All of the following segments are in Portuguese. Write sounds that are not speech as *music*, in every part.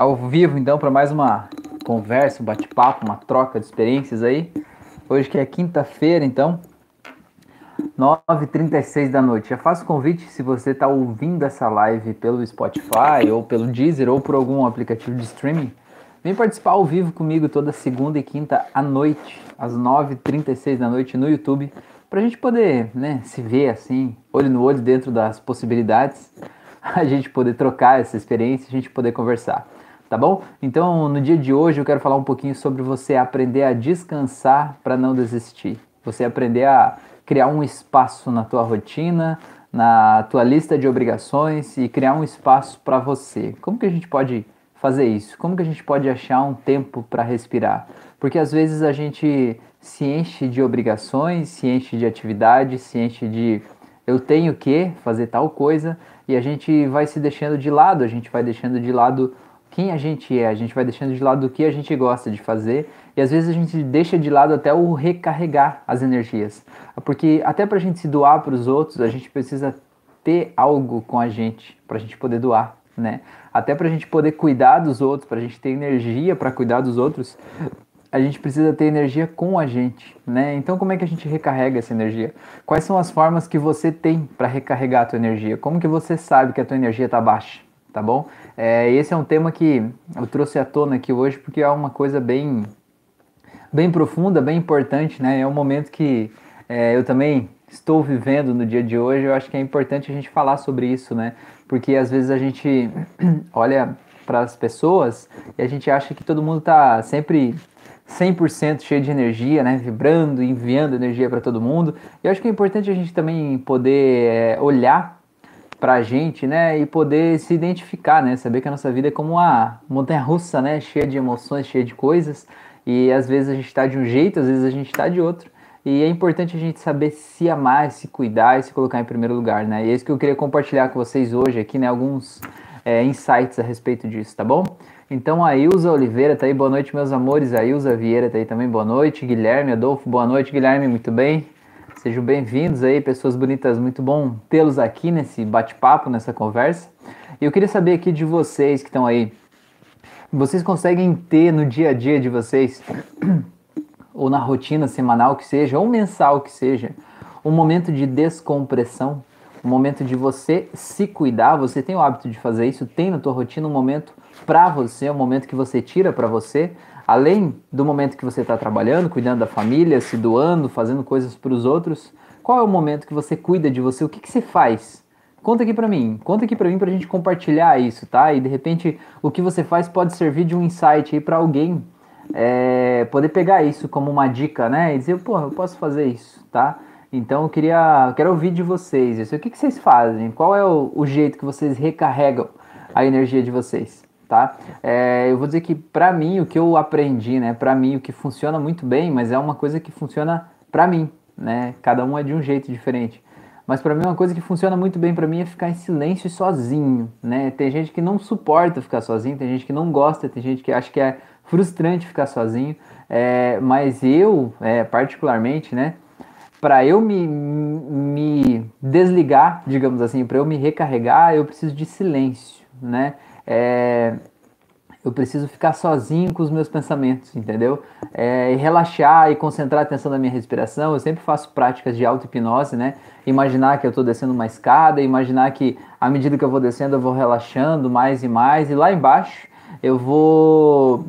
ao vivo então para mais uma conversa, um bate-papo, uma troca de experiências aí. Hoje que é quinta-feira, então, 9h36 da noite. Já faço convite se você está ouvindo essa live pelo Spotify ou pelo Deezer ou por algum aplicativo de streaming. Vem participar ao vivo comigo toda segunda e quinta à noite, às 9h36 da noite no YouTube, para a gente poder né, se ver assim, olho no olho dentro das possibilidades, *laughs* a gente poder trocar essa experiência, a gente poder conversar tá bom? Então, no dia de hoje eu quero falar um pouquinho sobre você aprender a descansar para não desistir. Você aprender a criar um espaço na tua rotina, na tua lista de obrigações e criar um espaço para você. Como que a gente pode fazer isso? Como que a gente pode achar um tempo para respirar? Porque às vezes a gente se enche de obrigações, se enche de atividades, se enche de eu tenho que fazer tal coisa e a gente vai se deixando de lado, a gente vai deixando de lado quem a gente é, a gente vai deixando de lado o que a gente gosta de fazer e às vezes a gente deixa de lado até o recarregar as energias. Porque até para a gente se doar para os outros, a gente precisa ter algo com a gente para a gente poder doar, né? Até para a gente poder cuidar dos outros, para a gente ter energia para cuidar dos outros, a gente precisa ter energia com a gente, né? Então como é que a gente recarrega essa energia? Quais são as formas que você tem para recarregar a tua energia? Como que você sabe que a tua energia está baixa? tá bom? É, esse é um tema que eu trouxe à tona aqui hoje porque é uma coisa bem, bem profunda, bem importante, né? É um momento que é, eu também estou vivendo no dia de hoje. Eu acho que é importante a gente falar sobre isso, né? Porque às vezes a gente *clears throat* olha para as pessoas e a gente acha que todo mundo está sempre 100% cheio de energia, né? Vibrando, enviando energia para todo mundo. E eu acho que é importante a gente também poder é, olhar para a gente, né, e poder se identificar, né, saber que a nossa vida é como uma montanha russa, né, cheia de emoções, cheia de coisas, e às vezes a gente está de um jeito, às vezes a gente está de outro, e é importante a gente saber se amar, se cuidar e se colocar em primeiro lugar, né, e é isso que eu queria compartilhar com vocês hoje aqui, né, alguns é, insights a respeito disso, tá bom? Então a Ilza Oliveira tá aí, boa noite meus amores, a Ilza Vieira tá aí também, boa noite, Guilherme Adolfo, boa noite Guilherme, muito bem? Sejam bem-vindos aí, pessoas bonitas. Muito bom tê-los aqui nesse bate-papo, nessa conversa. E eu queria saber aqui de vocês que estão aí. Vocês conseguem ter no dia a dia de vocês, *clears throat* ou na rotina semanal que seja, ou mensal que seja, um momento de descompressão, um momento de você se cuidar. Você tem o hábito de fazer isso? Tem na tua rotina um momento para você, um momento que você tira para você, além do momento que você está trabalhando, cuidando da família, se doando, fazendo coisas para os outros, qual é o momento que você cuida de você? O que, que você faz? Conta aqui para mim, conta aqui para mim para a gente compartilhar isso, tá? E de repente o que você faz pode servir de um insight aí para alguém é, poder pegar isso como uma dica, né? E dizer, pô, eu posso fazer isso, tá? Então eu queria, quero ouvir de vocês isso. O que, que vocês fazem? Qual é o, o jeito que vocês recarregam a energia de vocês? Tá? É, eu vou dizer que para mim o que eu aprendi, né? Para mim o que funciona muito bem, mas é uma coisa que funciona para mim, né? Cada um é de um jeito diferente. Mas para mim uma coisa que funciona muito bem para mim é ficar em silêncio e sozinho, né? Tem gente que não suporta ficar sozinho, tem gente que não gosta, tem gente que acha que é frustrante ficar sozinho. É, mas eu, é, particularmente, né? Para eu me, me desligar, digamos assim, para eu me recarregar, eu preciso de silêncio, né? É, eu preciso ficar sozinho com os meus pensamentos, entendeu? É, e relaxar e concentrar a atenção na minha respiração. Eu sempre faço práticas de auto-hipnose, né? Imaginar que eu estou descendo uma escada, imaginar que à medida que eu vou descendo eu vou relaxando mais e mais, e lá embaixo eu vou.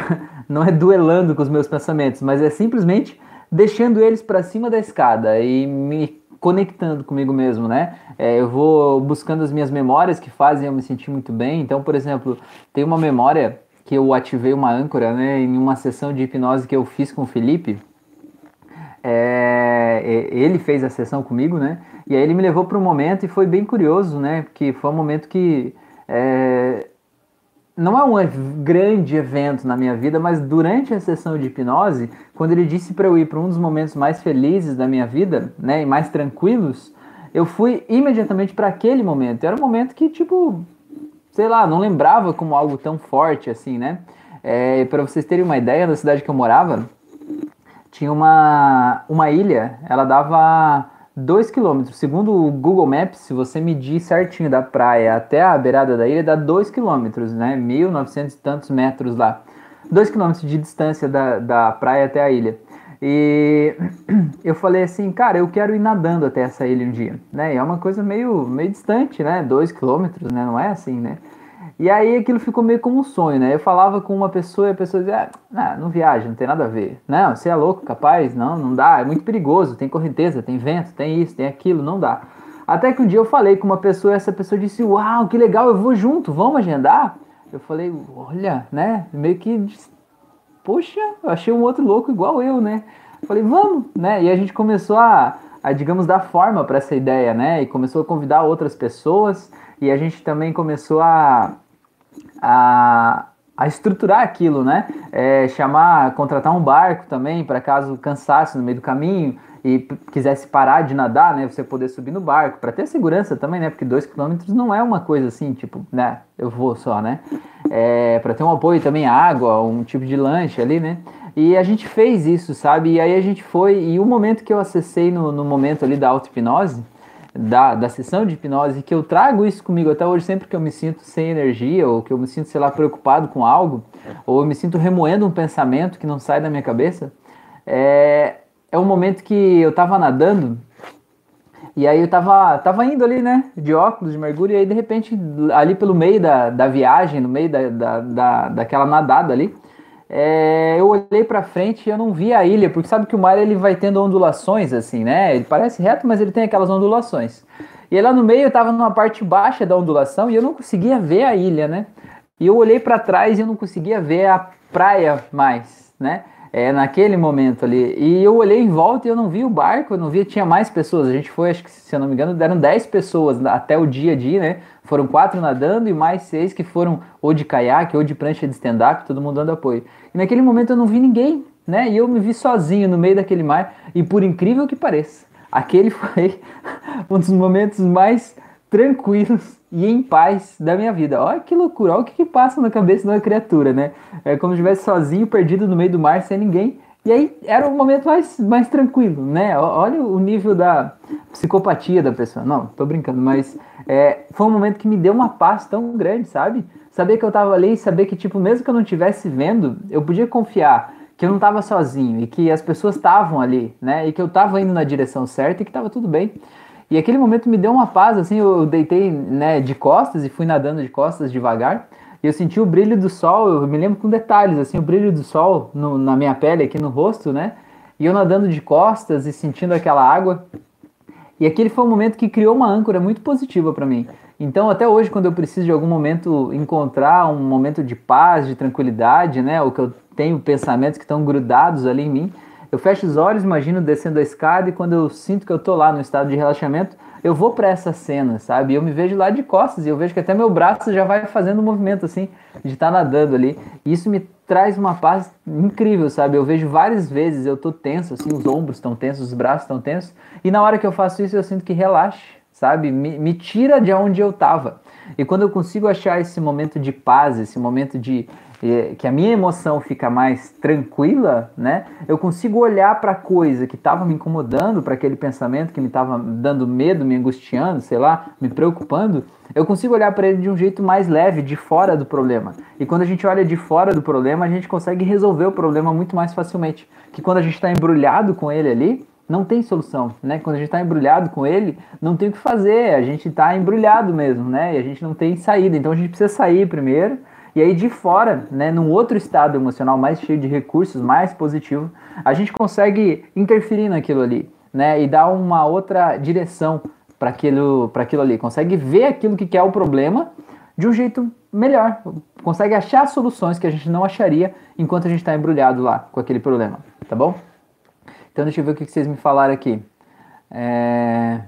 *laughs* Não é duelando com os meus pensamentos, mas é simplesmente deixando eles para cima da escada e me conectando comigo mesmo, né? É, eu vou buscando as minhas memórias que fazem eu me sentir muito bem. Então, por exemplo, tem uma memória que eu ativei uma âncora, né? Em uma sessão de hipnose que eu fiz com o Felipe. É, ele fez a sessão comigo, né? E aí ele me levou para um momento e foi bem curioso, né? Porque foi um momento que é, não é um grande evento na minha vida, mas durante a sessão de hipnose, quando ele disse para eu ir para um dos momentos mais felizes da minha vida, né, e mais tranquilos, eu fui imediatamente para aquele momento. Era um momento que, tipo, sei lá, não lembrava como algo tão forte assim, né? É, para vocês terem uma ideia, na cidade que eu morava, tinha uma, uma ilha, ela dava 2 km. Segundo o Google Maps, se você medir certinho da praia até a beirada da ilha, dá 2 km, né? 1.900 e tantos metros lá. 2 km de distância da, da praia até a ilha. E *clears throat* eu falei assim, cara, eu quero ir nadando até essa ilha um dia, né? E é uma coisa meio, meio distante, né? 2 quilômetros, né? Não é assim, né? E aí aquilo ficou meio como um sonho, né? Eu falava com uma pessoa e a pessoa dizia, ah, não viaja, não tem nada a ver. Não, você é louco, capaz? Não, não dá, é muito perigoso, tem correnteza, tem vento, tem isso, tem aquilo, não dá. Até que um dia eu falei com uma pessoa e essa pessoa disse, uau, que legal, eu vou junto, vamos agendar? Eu falei, olha, né? Meio que, poxa, eu achei um outro louco igual eu, né? Eu falei, vamos, né? E a gente começou a, a digamos, dar forma para essa ideia, né? E começou a convidar outras pessoas e a gente também começou a a, a estruturar aquilo, né? É, chamar, contratar um barco também, para caso cansasse no meio do caminho e quisesse parar de nadar, né? Você poder subir no barco, para ter segurança também, né? Porque dois quilômetros não é uma coisa assim, tipo, né? Eu vou só, né? É, para ter um apoio também, água, um tipo de lanche ali, né? E a gente fez isso, sabe? E aí a gente foi, e o momento que eu acessei no, no momento ali da auto-hipnose, da, da sessão de hipnose, que eu trago isso comigo até hoje, sempre que eu me sinto sem energia, ou que eu me sinto, sei lá, preocupado com algo, ou eu me sinto remoendo um pensamento que não sai da minha cabeça, é, é um momento que eu tava nadando, e aí eu tava, tava indo ali, né, de óculos, de mergulho, e aí de repente, ali pelo meio da, da viagem, no meio da, da, da, daquela nadada ali, é, eu olhei para frente e eu não vi a ilha, porque sabe que o mar ele vai tendo ondulações assim, né? Ele parece reto, mas ele tem aquelas ondulações. E lá no meio eu estava numa parte baixa da ondulação e eu não conseguia ver a ilha, né? E eu olhei para trás e eu não conseguia ver a praia mais, né? é, naquele momento ali. E eu olhei em volta e eu não vi o barco, eu não vi, tinha mais pessoas. A gente foi, acho que se eu não me engano, deram 10 pessoas até o dia dia, né? Foram quatro nadando e mais seis que foram ou de caiaque ou de prancha de stand-up, todo mundo dando apoio. E naquele momento eu não vi ninguém, né? E eu me vi sozinho no meio daquele mar. E por incrível que pareça, aquele *laughs* foi um dos momentos mais tranquilos e em paz da minha vida. Olha que loucura, olha o que, que passa na cabeça de uma criatura, né? É como se estivesse sozinho, perdido no meio do mar, sem ninguém. E aí era o momento mais, mais tranquilo, né? Olha o nível da psicopatia da pessoa. Não, tô brincando, mas é, foi um momento que me deu uma paz tão grande, sabe? Saber que eu tava ali, saber que, tipo, mesmo que eu não estivesse vendo, eu podia confiar que eu não tava sozinho e que as pessoas estavam ali, né? E que eu tava indo na direção certa e que tava tudo bem. E aquele momento me deu uma paz, assim, eu deitei né, de costas e fui nadando de costas devagar. E eu senti o brilho do sol, eu me lembro com detalhes, assim, o brilho do sol no, na minha pele, aqui no rosto, né? E eu nadando de costas e sentindo aquela água. E aquele foi um momento que criou uma âncora muito positiva para mim. Então, até hoje, quando eu preciso de algum momento encontrar um momento de paz, de tranquilidade, né? Ou que eu tenho pensamentos que estão grudados ali em mim, eu fecho os olhos, imagino descendo a escada e quando eu sinto que eu tô lá no estado de relaxamento, eu vou para essa cena, sabe? Eu me vejo lá de costas e eu vejo que até meu braço já vai fazendo um movimento assim de estar tá nadando ali. E isso me traz uma paz incrível, sabe? Eu vejo várias vezes eu tô tenso, assim, os ombros estão tensos, os braços estão tensos, e na hora que eu faço isso eu sinto que relaxa, sabe? Me, me tira de onde eu tava. E quando eu consigo achar esse momento de paz, esse momento de que a minha emoção fica mais tranquila, né? Eu consigo olhar para a coisa que estava me incomodando, para aquele pensamento que me estava dando medo, me angustiando, sei lá, me preocupando. Eu consigo olhar para ele de um jeito mais leve, de fora do problema. E quando a gente olha de fora do problema, a gente consegue resolver o problema muito mais facilmente. Que quando a gente está embrulhado com ele ali, não tem solução, né? Quando a gente está embrulhado com ele, não tem o que fazer, a gente está embrulhado mesmo, né? E a gente não tem saída, então a gente precisa sair primeiro e aí de fora, né, num outro estado emocional mais cheio de recursos, mais positivo, a gente consegue interferir naquilo ali, né, e dar uma outra direção para aquilo, para aquilo ali, consegue ver aquilo que é o problema de um jeito melhor, consegue achar soluções que a gente não acharia enquanto a gente está embrulhado lá com aquele problema, tá bom? Então deixa eu ver o que vocês me falaram aqui. É...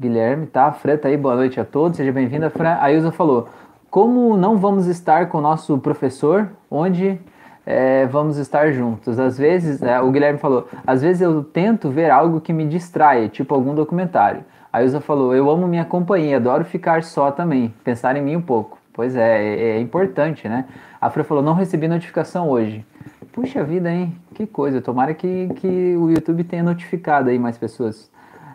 Guilherme, tá? Fran tá aí, boa noite a todos, seja bem-vinda, Fran. A Ilza falou, como não vamos estar com o nosso professor, onde é, vamos estar juntos. Às vezes, é, o Guilherme falou, às vezes eu tento ver algo que me distrai, tipo algum documentário. A Ilza falou, eu amo minha companhia, adoro ficar só também, pensar em mim um pouco. Pois é, é, é importante, né? A Fran falou, não recebi notificação hoje. Puxa vida, hein? Que coisa. Tomara que, que o YouTube tenha notificado aí mais pessoas.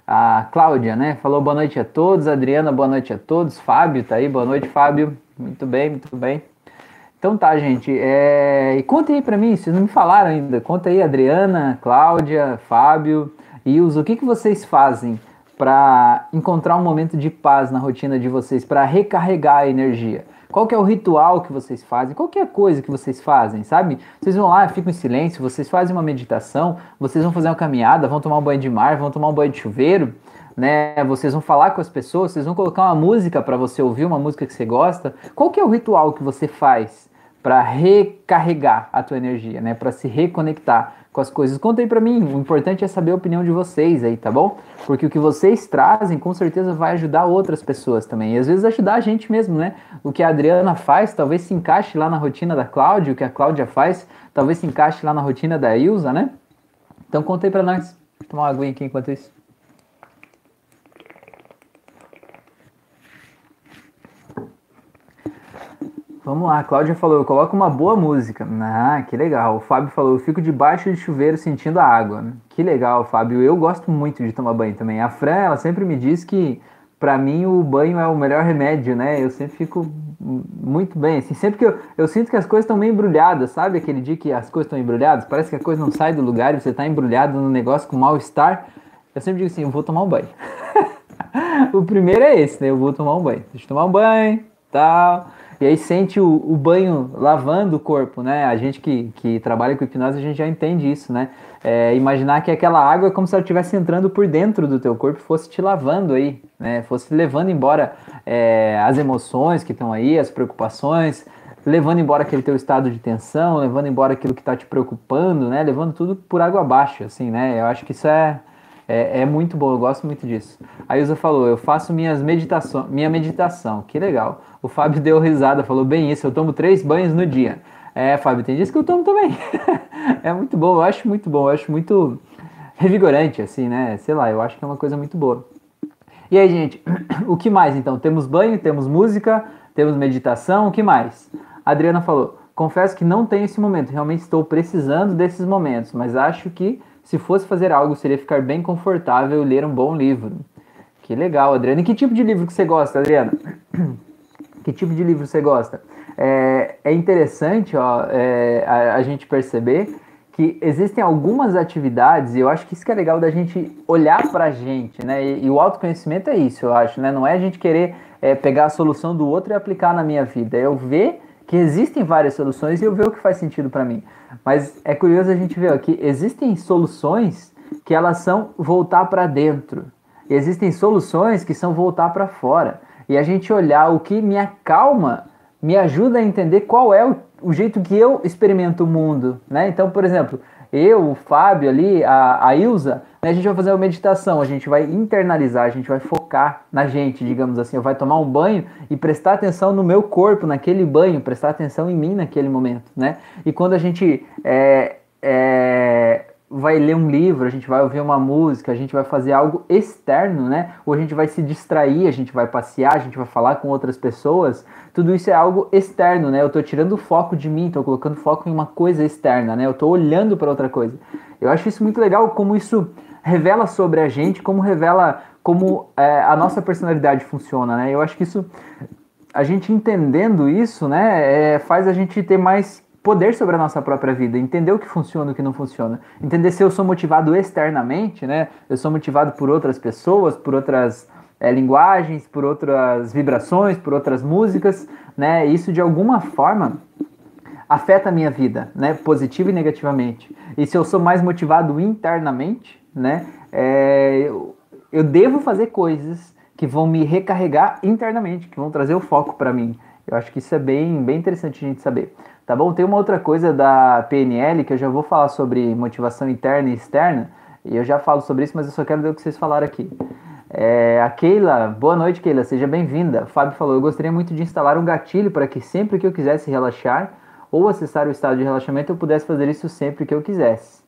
A Cláudia, né? Falou boa noite a todos. Adriana, boa noite a todos. Fábio tá aí. Boa noite, Fábio. Muito bem, muito bem. Então tá, gente. É... E conta aí pra mim, vocês não me falaram ainda. Conta aí, Adriana, Cláudia, Fábio, Ilza, o que, que vocês fazem para encontrar um momento de paz na rotina de vocês, para recarregar a energia? Qual que é o ritual que vocês fazem? Qualquer coisa que vocês fazem, sabe? Vocês vão lá, ficam em silêncio, vocês fazem uma meditação, vocês vão fazer uma caminhada, vão tomar um banho de mar, vão tomar um banho de chuveiro, né? Vocês vão falar com as pessoas, vocês vão colocar uma música para você ouvir, uma música que você gosta. Qual que é o ritual que você faz para recarregar a tua energia, né? Para se reconectar com as coisas. Conta aí para mim. O importante é saber a opinião de vocês aí, tá bom? Porque o que vocês trazem com certeza vai ajudar outras pessoas também. E às vezes ajudar a gente mesmo, né? O que a Adriana faz talvez se encaixe lá na rotina da Cláudia, o que a Cláudia faz talvez se encaixe lá na rotina da Ilza, né? Então conta aí para nós. Vou tomar uma aguinha aqui enquanto isso. Vamos lá, a Cláudia falou, eu coloco uma boa música. Ah, que legal. O Fábio falou, eu fico debaixo de chuveiro sentindo a água. Que legal, Fábio. Eu gosto muito de tomar banho também. A Fran, ela sempre me diz que para mim o banho é o melhor remédio, né? Eu sempre fico muito bem, assim, sempre que eu, eu sinto que as coisas estão meio embrulhadas, sabe? Aquele dia que as coisas estão embrulhadas, parece que a coisa não sai do lugar e você está embrulhado no negócio com mal-estar. Eu sempre digo assim, eu vou tomar um banho. *laughs* o primeiro é esse, né? Eu vou tomar um banho. Deixa eu tomar um banho, tal e aí sente o, o, banho lavando o corpo, né? A gente que, que trabalha com hipnose, a gente já entende isso, né? É, imaginar que aquela água é como se ela estivesse entrando por dentro do teu corpo fosse te lavando aí, né? Fosse levando embora é, as emoções que estão aí, as preocupações, levando embora aquele teu estado de tensão, levando embora aquilo que está te preocupando, né? Levando tudo por água abaixo, assim, né? Eu acho que isso é, é, é, muito bom, eu gosto muito disso. A Ilza falou, eu faço minhas meditações, minha meditação, que legal. O Fábio deu risada, falou bem isso, eu tomo três banhos no dia. É, Fábio, tem dias que eu tomo também. *laughs* é muito bom, eu acho muito bom, eu acho muito revigorante, assim, né? Sei lá, eu acho que é uma coisa muito boa. E aí, gente, *clears throat* o que mais então? Temos banho, temos música, temos meditação, o que mais? A Adriana falou, confesso que não tenho esse momento, realmente estou precisando desses momentos, mas acho que se fosse fazer algo, seria ficar bem confortável e ler um bom livro. Que legal, Adriana. E que tipo de livro que você gosta, Adriana? *clears throat* que tipo de livro você gosta? É, é interessante ó, é, a, a, gente perceber que existem algumas atividades, e eu acho que isso que é legal da gente olhar para a gente, né? E, e, o autoconhecimento é isso, eu acho, né? Não é a gente querer é, pegar a solução do outro e aplicar na minha vida, é eu ver que existem várias soluções e eu ver o que faz sentido para mim. Mas é curioso a gente ver que existem soluções que elas são voltar para dentro. E existem soluções que são voltar para fora. E a gente olhar o que me acalma me ajuda a entender qual é o, o jeito que eu experimento o mundo. Né? Então, por exemplo, eu, o Fábio ali, a, a Ilza, a gente vai fazer uma meditação, a gente vai internalizar, a gente vai focar na gente, digamos assim, eu vai tomar um banho e prestar atenção no meu corpo naquele banho, prestar atenção em mim naquele momento, né? E quando a gente é, é, vai ler um livro, a gente vai ouvir uma música, a gente vai fazer algo externo, né? Ou a gente vai se distrair, a gente vai passear, a gente vai falar com outras pessoas. Tudo isso é algo externo, né? Eu estou tirando o foco de mim, estou colocando foco em uma coisa externa, né? Eu estou olhando para outra coisa. Eu acho isso muito legal, como isso revela sobre a gente, como revela como é, a nossa personalidade funciona, né? Eu acho que isso, a gente entendendo isso, né, é, faz a gente ter mais poder sobre a nossa própria vida, entender o que funciona e o que não funciona, entender se eu sou motivado externamente, né? Eu sou motivado por outras pessoas, por outras é, linguagens, por outras vibrações, por outras músicas, né? Isso de alguma forma afeta a minha vida, né? Positiva e negativamente. E se eu sou mais motivado internamente, né? É, eu, eu devo fazer coisas que vão me recarregar internamente, que vão trazer o foco para mim. Eu acho que isso é bem, bem interessante a gente saber. Tá bom? Tem uma outra coisa da PNL que eu já vou falar sobre motivação interna e externa, e eu já falo sobre isso, mas eu só quero ver o que vocês falaram aqui. É, a Keila, boa noite, Keila, seja bem-vinda. Fábio falou: Eu gostaria muito de instalar um gatilho para que sempre que eu quisesse relaxar ou acessar o estado de relaxamento, eu pudesse fazer isso sempre que eu quisesse.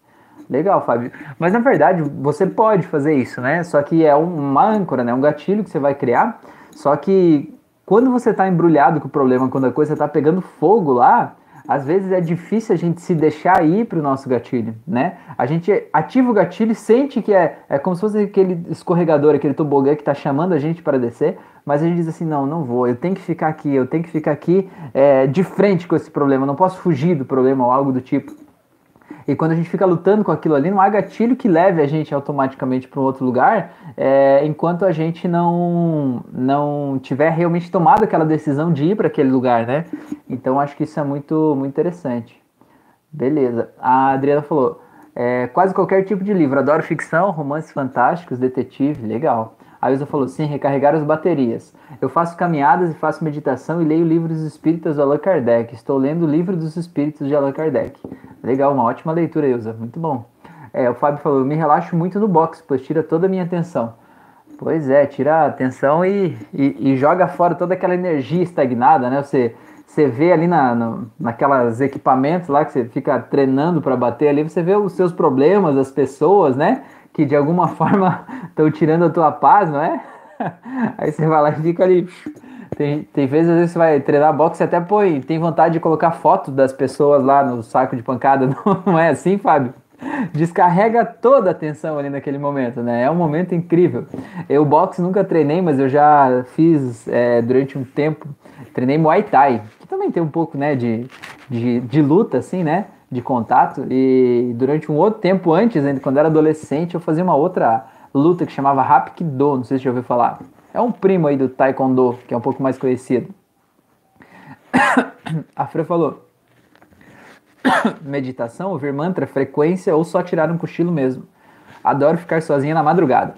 Legal, Fábio. Mas na verdade, você pode fazer isso, né? Só que é uma âncora, né? Um gatilho que você vai criar. Só que quando você está embrulhado com o problema, quando a coisa está pegando fogo lá, às vezes é difícil a gente se deixar ir para o nosso gatilho, né? A gente ativa o gatilho e sente que é, é como se fosse aquele escorregador, aquele tobogã que está chamando a gente para descer, mas a gente diz assim, não, não vou, eu tenho que ficar aqui, eu tenho que ficar aqui é, de frente com esse problema, não posso fugir do problema ou algo do tipo. E quando a gente fica lutando com aquilo ali, não há gatilho que leve a gente automaticamente para um outro lugar, é, enquanto a gente não, não tiver realmente tomado aquela decisão de ir para aquele lugar, né? Então acho que isso é muito, muito interessante. Beleza. A Adriana falou: é, quase qualquer tipo de livro. Adoro ficção, romances fantásticos, detetive, legal. A Ilza falou: sim, recarregar as baterias. Eu faço caminhadas e faço meditação e leio livros espíritas do Allan Kardec. Estou lendo o livro dos espíritos de Allan Kardec. Legal, uma ótima leitura, Ilza. Muito bom. É, o Fábio falou: eu me relaxo muito no boxe, pois tira toda a minha atenção. Pois é, tira a atenção e, e, e joga fora toda aquela energia estagnada, né? Você, você vê ali na, no, naquelas equipamentos lá que você fica treinando para bater ali, você vê os seus problemas, as pessoas, né? Que de alguma *laughs* forma estão tirando a tua paz, não é? *laughs* Aí você vai lá e fica ali. Tem, tem vezes, às vezes, você vai treinar boxe e até põe, tem vontade de colocar foto das pessoas lá no saco de pancada, *laughs* não, é assim, Fábio? Descarrega toda a atenção ali naquele momento, né? É um momento incrível. Eu boxe nunca treinei, mas eu já fiz é, durante um tempo, treinei Muay Thai, que também tem um pouco, né, de, de, de luta, assim, né? De contato e durante um outro tempo antes, ainda quando era adolescente, eu fazia uma outra luta que chamava Hapkido, não sei se já ouviu falar. É um primo aí do Taekwondo, que é um pouco mais conhecido. *coughs* A Fran falou: *coughs* meditação, ouvir mantra, frequência ou só tirar um cochilo mesmo. Adoro ficar sozinha na madrugada.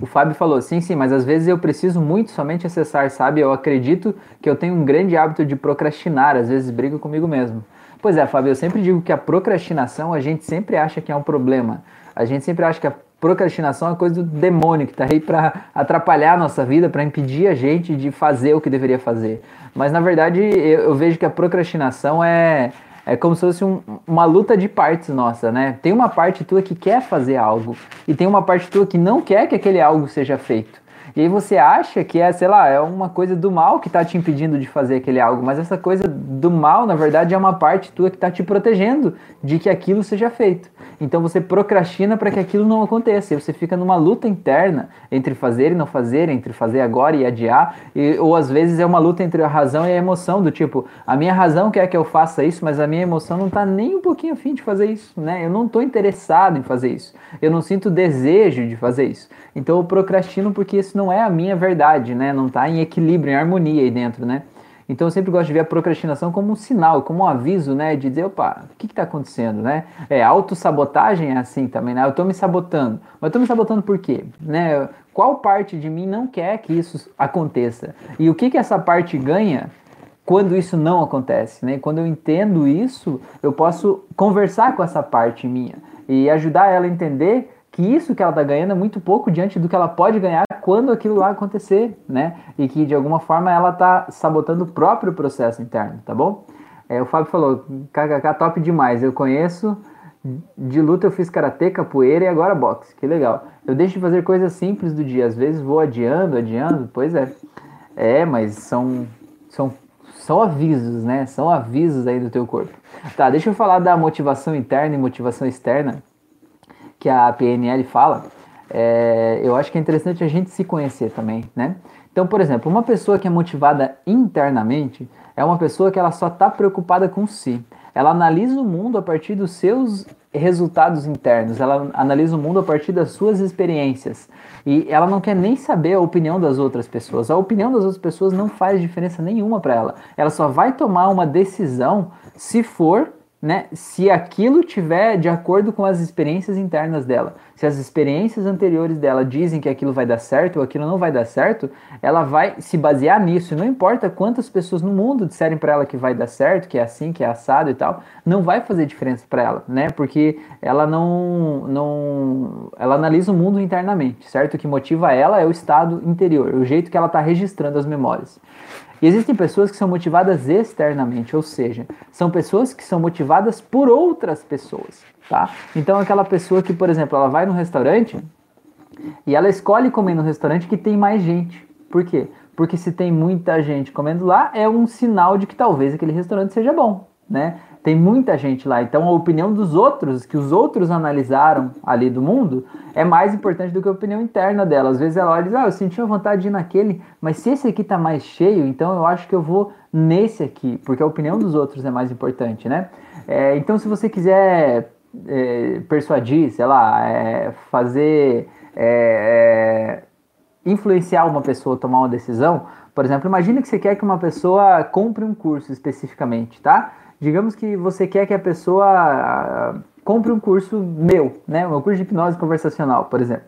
O Fábio falou: sim, sim, mas às vezes eu preciso muito somente acessar, sabe? Eu acredito que eu tenho um grande hábito de procrastinar, às vezes brigo comigo mesmo. Pois é, Fábio, eu sempre digo que a procrastinação a gente sempre acha que é um problema. A gente sempre acha que a procrastinação é coisa do demônio que está aí para atrapalhar a nossa vida, para impedir a gente de fazer o que deveria fazer. Mas na verdade eu, eu vejo que a procrastinação é, é como se fosse um, uma luta de partes nossa, né? Tem uma parte tua que quer fazer algo e tem uma parte tua que não quer que aquele algo seja feito. E aí você acha que é, sei lá, é uma coisa do mal que está te impedindo de fazer aquele algo, mas essa coisa do mal, na verdade, é uma parte tua que está te protegendo de que aquilo seja feito. Então você procrastina para que aquilo não aconteça. E você fica numa luta interna entre fazer e não fazer, entre fazer agora e adiar. E, ou às vezes é uma luta entre a razão e a emoção, do tipo, a minha razão quer que eu faça isso, mas a minha emoção não está nem um pouquinho afim de fazer isso, né? Eu não estou interessado em fazer isso. Eu não sinto desejo de fazer isso. Então eu procrastino porque isso não é a minha verdade, né? Não está em equilíbrio, em harmonia aí dentro, né? Então eu sempre gosto de ver a procrastinação como um sinal, como um aviso, né? De dizer, opa, o que está acontecendo, né? É, autossabotagem é assim também, né? Eu estou me sabotando. Mas estou me sabotando por quê? Né? Qual parte de mim não quer que isso aconteça? E o que, que essa parte ganha quando isso não acontece, né? Quando eu entendo isso, eu posso conversar com essa parte minha e ajudar ela a entender que isso que ela está ganhando é muito pouco diante do que ela pode ganhar quando aquilo lá acontecer, né? E que de alguma forma ela está sabotando o próprio processo interno, tá bom? É, o Fábio falou, kkk, top demais, eu conheço, de luta eu fiz karatê, capoeira e agora boxe, que legal. Eu deixo de fazer coisas simples do dia, às vezes vou adiando, adiando, pois é. É, mas são, são, são avisos, né? São avisos aí do teu corpo. Tá, deixa eu falar da motivação interna e motivação externa que a PNL fala, é, eu acho que é interessante a gente se conhecer também, né? Então, por exemplo, uma pessoa que é motivada internamente é uma pessoa que ela só está preocupada com si. Ela analisa o mundo a partir dos seus resultados internos, ela analisa o mundo a partir das suas experiências. E ela não quer nem saber a opinião das outras pessoas. A opinião das outras pessoas não faz diferença nenhuma para ela. Ela só vai tomar uma decisão se for né, se aquilo tiver de acordo com as experiências internas dela. Se as experiências anteriores dela dizem que aquilo vai dar certo ou aquilo não vai dar certo, ela vai se basear nisso. Não importa quantas pessoas no mundo disserem para ela que vai dar certo, que é assim, que é assado e tal, não vai fazer diferença para ela, né? Porque ela não, não, ela analisa o mundo internamente, certo? O que motiva ela é o estado interior, o jeito que ela está registrando as memórias. E existem pessoas que são motivadas externamente, ou seja, são pessoas que são motivadas por outras pessoas, tá? Então aquela pessoa que, por exemplo, ela vai no restaurante e ela escolhe comer no restaurante que tem mais gente. Por quê? porque se tem muita gente comendo lá, é um sinal de que talvez aquele restaurante seja bom, né? Tem muita gente lá, então a opinião dos outros, que os outros analisaram ali do mundo, é mais importante do que a opinião interna dela. Às vezes ela olha e diz, ah, eu senti uma vontade de ir naquele, mas se esse aqui tá mais cheio, então eu acho que eu vou nesse aqui, porque a opinião dos outros é mais importante, né? É, então se você quiser é, persuadir, sei lá, é, fazer... É, é, influenciar uma pessoa a tomar uma decisão, por exemplo, imagine que você quer que uma pessoa compre um curso especificamente, tá? Digamos que você quer que a pessoa compre um curso meu, né? Um curso de hipnose conversacional, por exemplo.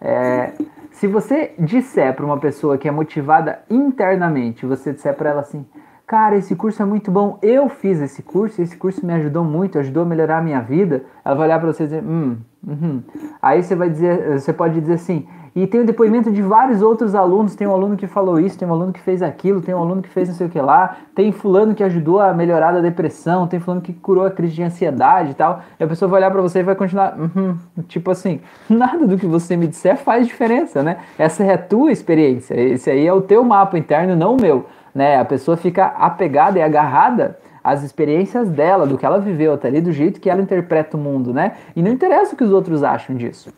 É, se você disser para uma pessoa que é motivada internamente, você disser para ela assim, cara, esse curso é muito bom, eu fiz esse curso, esse curso me ajudou muito, ajudou a melhorar a minha vida, ela vai olhar para você e dizer, hum, uhum. aí você vai dizer, você pode dizer assim, e tem o depoimento de vários outros alunos. Tem um aluno que falou isso, tem um aluno que fez aquilo, tem um aluno que fez não sei o que lá, tem fulano que ajudou a melhorar a depressão, tem fulano que curou a crise de ansiedade e tal. E a pessoa vai olhar para você e vai continuar, uhum, tipo assim, *laughs* nada do que você me disser faz diferença, né? Essa é a tua experiência, esse aí é o teu mapa interno, não o meu, né? A pessoa fica apegada e agarrada às experiências dela, do que ela viveu até ali, do jeito que ela interpreta o mundo, né? E não interessa o que os outros acham disso.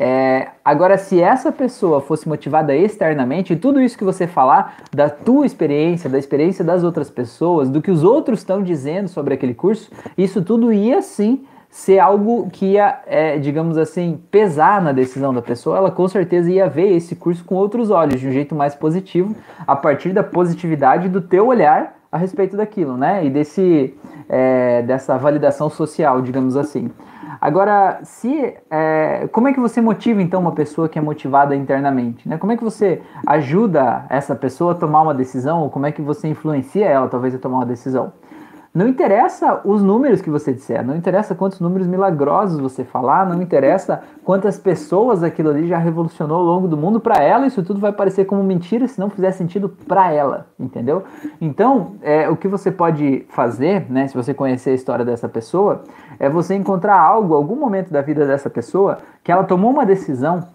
É, agora, se essa pessoa fosse motivada externamente, tudo isso que você falar da tua experiência, da experiência das outras pessoas, do que os outros estão dizendo sobre aquele curso, isso tudo ia sim ser algo que ia, é, digamos assim, pesar na decisão da pessoa, ela com certeza ia ver esse curso com outros olhos, de um jeito mais positivo, a partir da positividade do teu olhar a respeito daquilo, né? E desse, é, dessa validação social, digamos assim. Agora, se é, como é que você motiva então uma pessoa que é motivada internamente? Né? Como é que você ajuda essa pessoa a tomar uma decisão ou como é que você influencia ela talvez a tomar uma decisão? Não interessa os números que você disser, não interessa quantos números milagrosos você falar, não interessa quantas pessoas aquilo ali já revolucionou ao longo do mundo para ela, isso tudo vai parecer como mentira se não fizer sentido para ela, entendeu? Então, é, o que você pode fazer, né, se você conhecer a história dessa pessoa, é você encontrar algo, algum momento da vida dessa pessoa, que ela tomou uma decisão,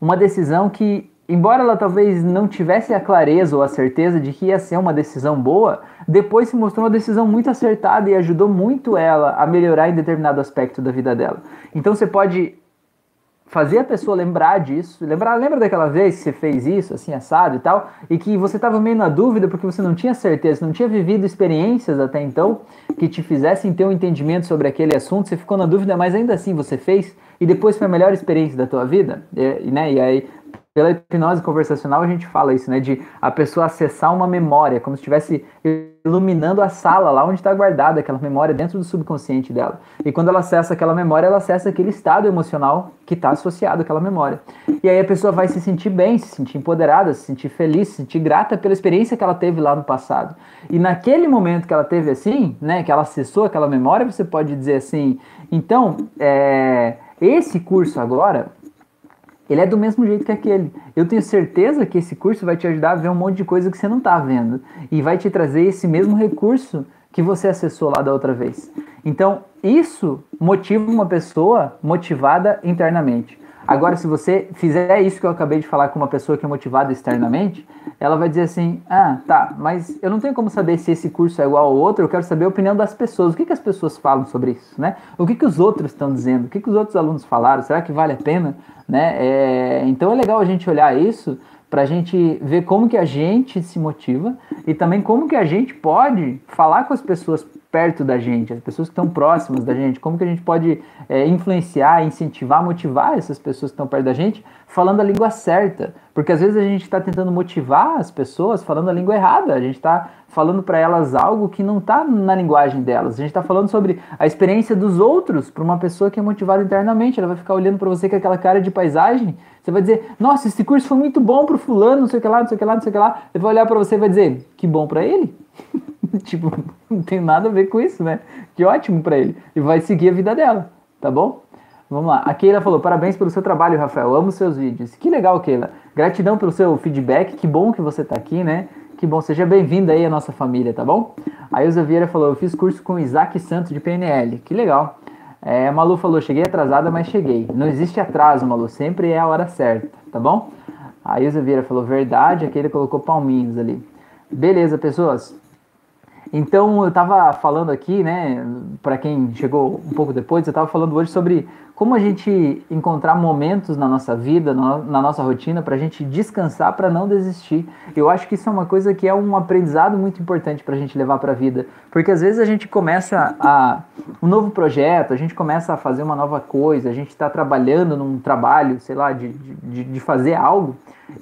uma decisão que embora ela talvez não tivesse a clareza ou a certeza de que ia ser uma decisão boa, depois se mostrou uma decisão muito acertada e ajudou muito ela a melhorar em determinado aspecto da vida dela. Então você pode fazer a pessoa lembrar disso, lembrar, lembra daquela vez que você fez isso, assim, assado e tal, e que você estava meio na dúvida porque você não tinha certeza, não tinha vivido experiências até então que te fizessem ter um entendimento sobre aquele assunto, você ficou na dúvida, mas ainda assim você fez, e depois foi a melhor experiência da tua vida, e, né, e aí pela hipnose conversacional a gente fala isso, né? De a pessoa acessar uma memória, como se estivesse iluminando a sala lá onde está guardada aquela memória dentro do subconsciente dela. E quando ela acessa aquela memória, ela acessa aquele estado emocional que está associado àquela memória. E aí a pessoa vai se sentir bem, se sentir empoderada, se sentir feliz, se sentir grata pela experiência que ela teve lá no passado. E naquele momento que ela teve assim, né? Que ela acessou aquela memória, você pode dizer assim: então, é, esse curso agora ele é do mesmo jeito que aquele. Eu tenho certeza que esse curso vai te ajudar a ver um monte de coisa que você não está vendo e vai te trazer esse mesmo recurso que você acessou lá da outra vez. Então, isso motiva uma pessoa motivada internamente. Agora, se você fizer isso que eu acabei de falar com uma pessoa que é motivada externamente, ela vai dizer assim: ah, tá, mas eu não tenho como saber se esse curso é igual ao outro, eu quero saber a opinião das pessoas. O que, que as pessoas falam sobre isso, né? O que, que os outros estão dizendo? O que, que os outros alunos falaram? Será que vale a pena? Né? É, então é legal a gente olhar isso para a gente ver como que a gente se motiva e também como que a gente pode falar com as pessoas perto da gente, as pessoas que estão próximas da gente, como que a gente pode é, influenciar, incentivar, motivar essas pessoas que estão perto da gente falando a língua certa, porque às vezes a gente está tentando motivar as pessoas falando a língua errada, a gente está falando para elas algo que não está na linguagem delas, a gente está falando sobre a experiência dos outros para uma pessoa que é motivada internamente, ela vai ficar olhando para você com aquela cara de paisagem, você vai dizer, nossa, esse curso foi muito bom para o fulano, não sei o que lá, não sei o que lá, não sei o que lá, ele vai olhar para você e vai dizer, que bom para ele. *laughs* *laughs* tipo, não tem nada a ver com isso, né? Que ótimo para ele. E vai seguir a vida dela, tá bom? Vamos lá. A Keila falou: parabéns pelo seu trabalho, Rafael. Amo seus vídeos. Que legal, Keila. Gratidão pelo seu feedback. Que bom que você está aqui, né? Que bom. Seja bem-vinda aí à nossa família, tá bom? A Ilza Vieira falou: eu fiz curso com Isaac Santos de PNL. Que legal. É, a Malu falou: cheguei atrasada, mas cheguei. Não existe atraso, Malu. Sempre é a hora certa, tá bom? A Ilza Vieira falou verdade, aquele colocou palminhos ali. Beleza, pessoas. Então, eu estava falando aqui, né, para quem chegou um pouco depois, eu estava falando hoje sobre como a gente encontrar momentos na nossa vida, na nossa rotina, para a gente descansar, para não desistir. Eu acho que isso é uma coisa que é um aprendizado muito importante para a gente levar para a vida, porque às vezes a gente começa a um novo projeto, a gente começa a fazer uma nova coisa, a gente está trabalhando num trabalho, sei lá, de, de, de fazer algo,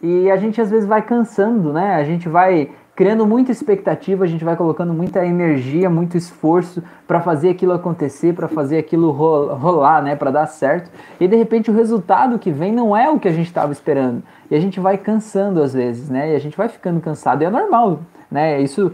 e a gente às vezes vai cansando, né? A gente vai criando muita expectativa, a gente vai colocando muita energia, muito esforço para fazer aquilo acontecer, para fazer aquilo rolar, né, para dar certo. E de repente o resultado que vem não é o que a gente estava esperando. E a gente vai cansando às vezes, né? E a gente vai ficando cansado, e é normal, né? Isso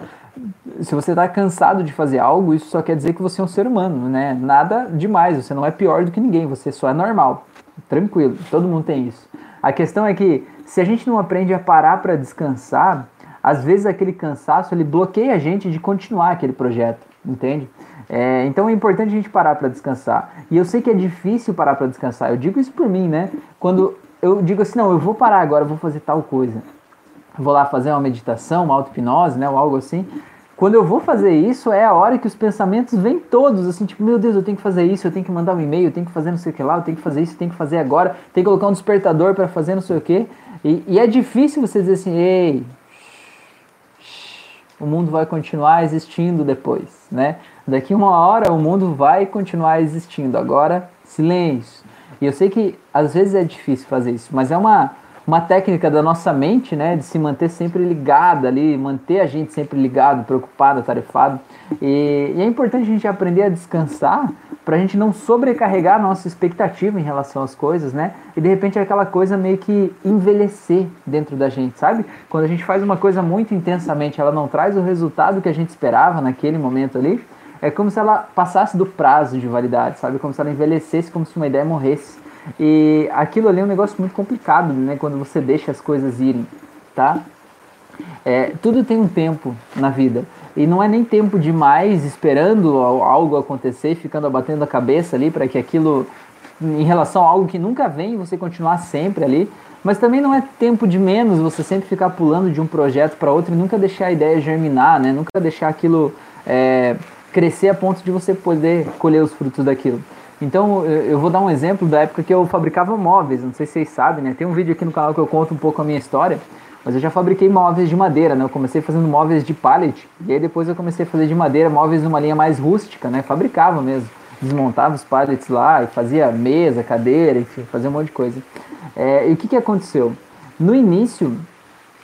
se você está cansado de fazer algo, isso só quer dizer que você é um ser humano, né? Nada demais, você não é pior do que ninguém, você só é normal. Tranquilo, todo mundo tem isso. A questão é que se a gente não aprende a parar para descansar, às vezes aquele cansaço ele bloqueia a gente de continuar aquele projeto, entende? É, então é importante a gente parar para descansar. E eu sei que é difícil parar para descansar. Eu digo isso por mim, né? Quando eu digo assim, não, eu vou parar agora, vou fazer tal coisa. Vou lá fazer uma meditação, uma auto-hipnose, né, ou algo assim. Quando eu vou fazer isso, é a hora que os pensamentos vêm todos, assim, tipo, meu Deus, eu tenho que fazer isso, eu tenho que mandar um e-mail, eu tenho que fazer não sei o que lá, eu tenho que fazer isso, eu tenho que fazer agora, tenho que colocar um despertador para fazer não sei o que. E, e é difícil você dizer assim, ei, o mundo vai continuar existindo depois, né? Daqui uma hora o mundo vai continuar existindo. Agora, silêncio. E eu sei que às vezes é difícil fazer isso, mas é uma, uma técnica da nossa mente, né, de se manter sempre ligada ali, manter a gente sempre ligado, preocupado, atarefado. E, e é importante a gente aprender a descansar para a gente não sobrecarregar a nossa expectativa em relação às coisas, né? E de repente aquela coisa meio que envelhecer dentro da gente, sabe? Quando a gente faz uma coisa muito intensamente, ela não traz o resultado que a gente esperava naquele momento ali, é como se ela passasse do prazo de validade, sabe? Como se ela envelhecesse, como se uma ideia morresse. E aquilo ali é um negócio muito complicado, né? Quando você deixa as coisas irem, tá? É, tudo tem um tempo na vida. E não é nem tempo demais esperando algo acontecer, ficando abatendo a cabeça ali para que aquilo, em relação a algo que nunca vem, você continuar sempre ali. Mas também não é tempo de menos você sempre ficar pulando de um projeto para outro e nunca deixar a ideia germinar, né? Nunca deixar aquilo é, crescer a ponto de você poder colher os frutos daquilo. Então, eu vou dar um exemplo da época que eu fabricava móveis, não sei se vocês sabem, né? Tem um vídeo aqui no canal que eu conto um pouco a minha história. Mas eu já fabriquei móveis de madeira, né? Eu comecei fazendo móveis de pallet e aí depois eu comecei a fazer de madeira móveis numa linha mais rústica, né? Fabricava mesmo. Desmontava os pallets lá e fazia mesa, cadeira, enfim, fazia um monte de coisa. É, e o que, que aconteceu? No início,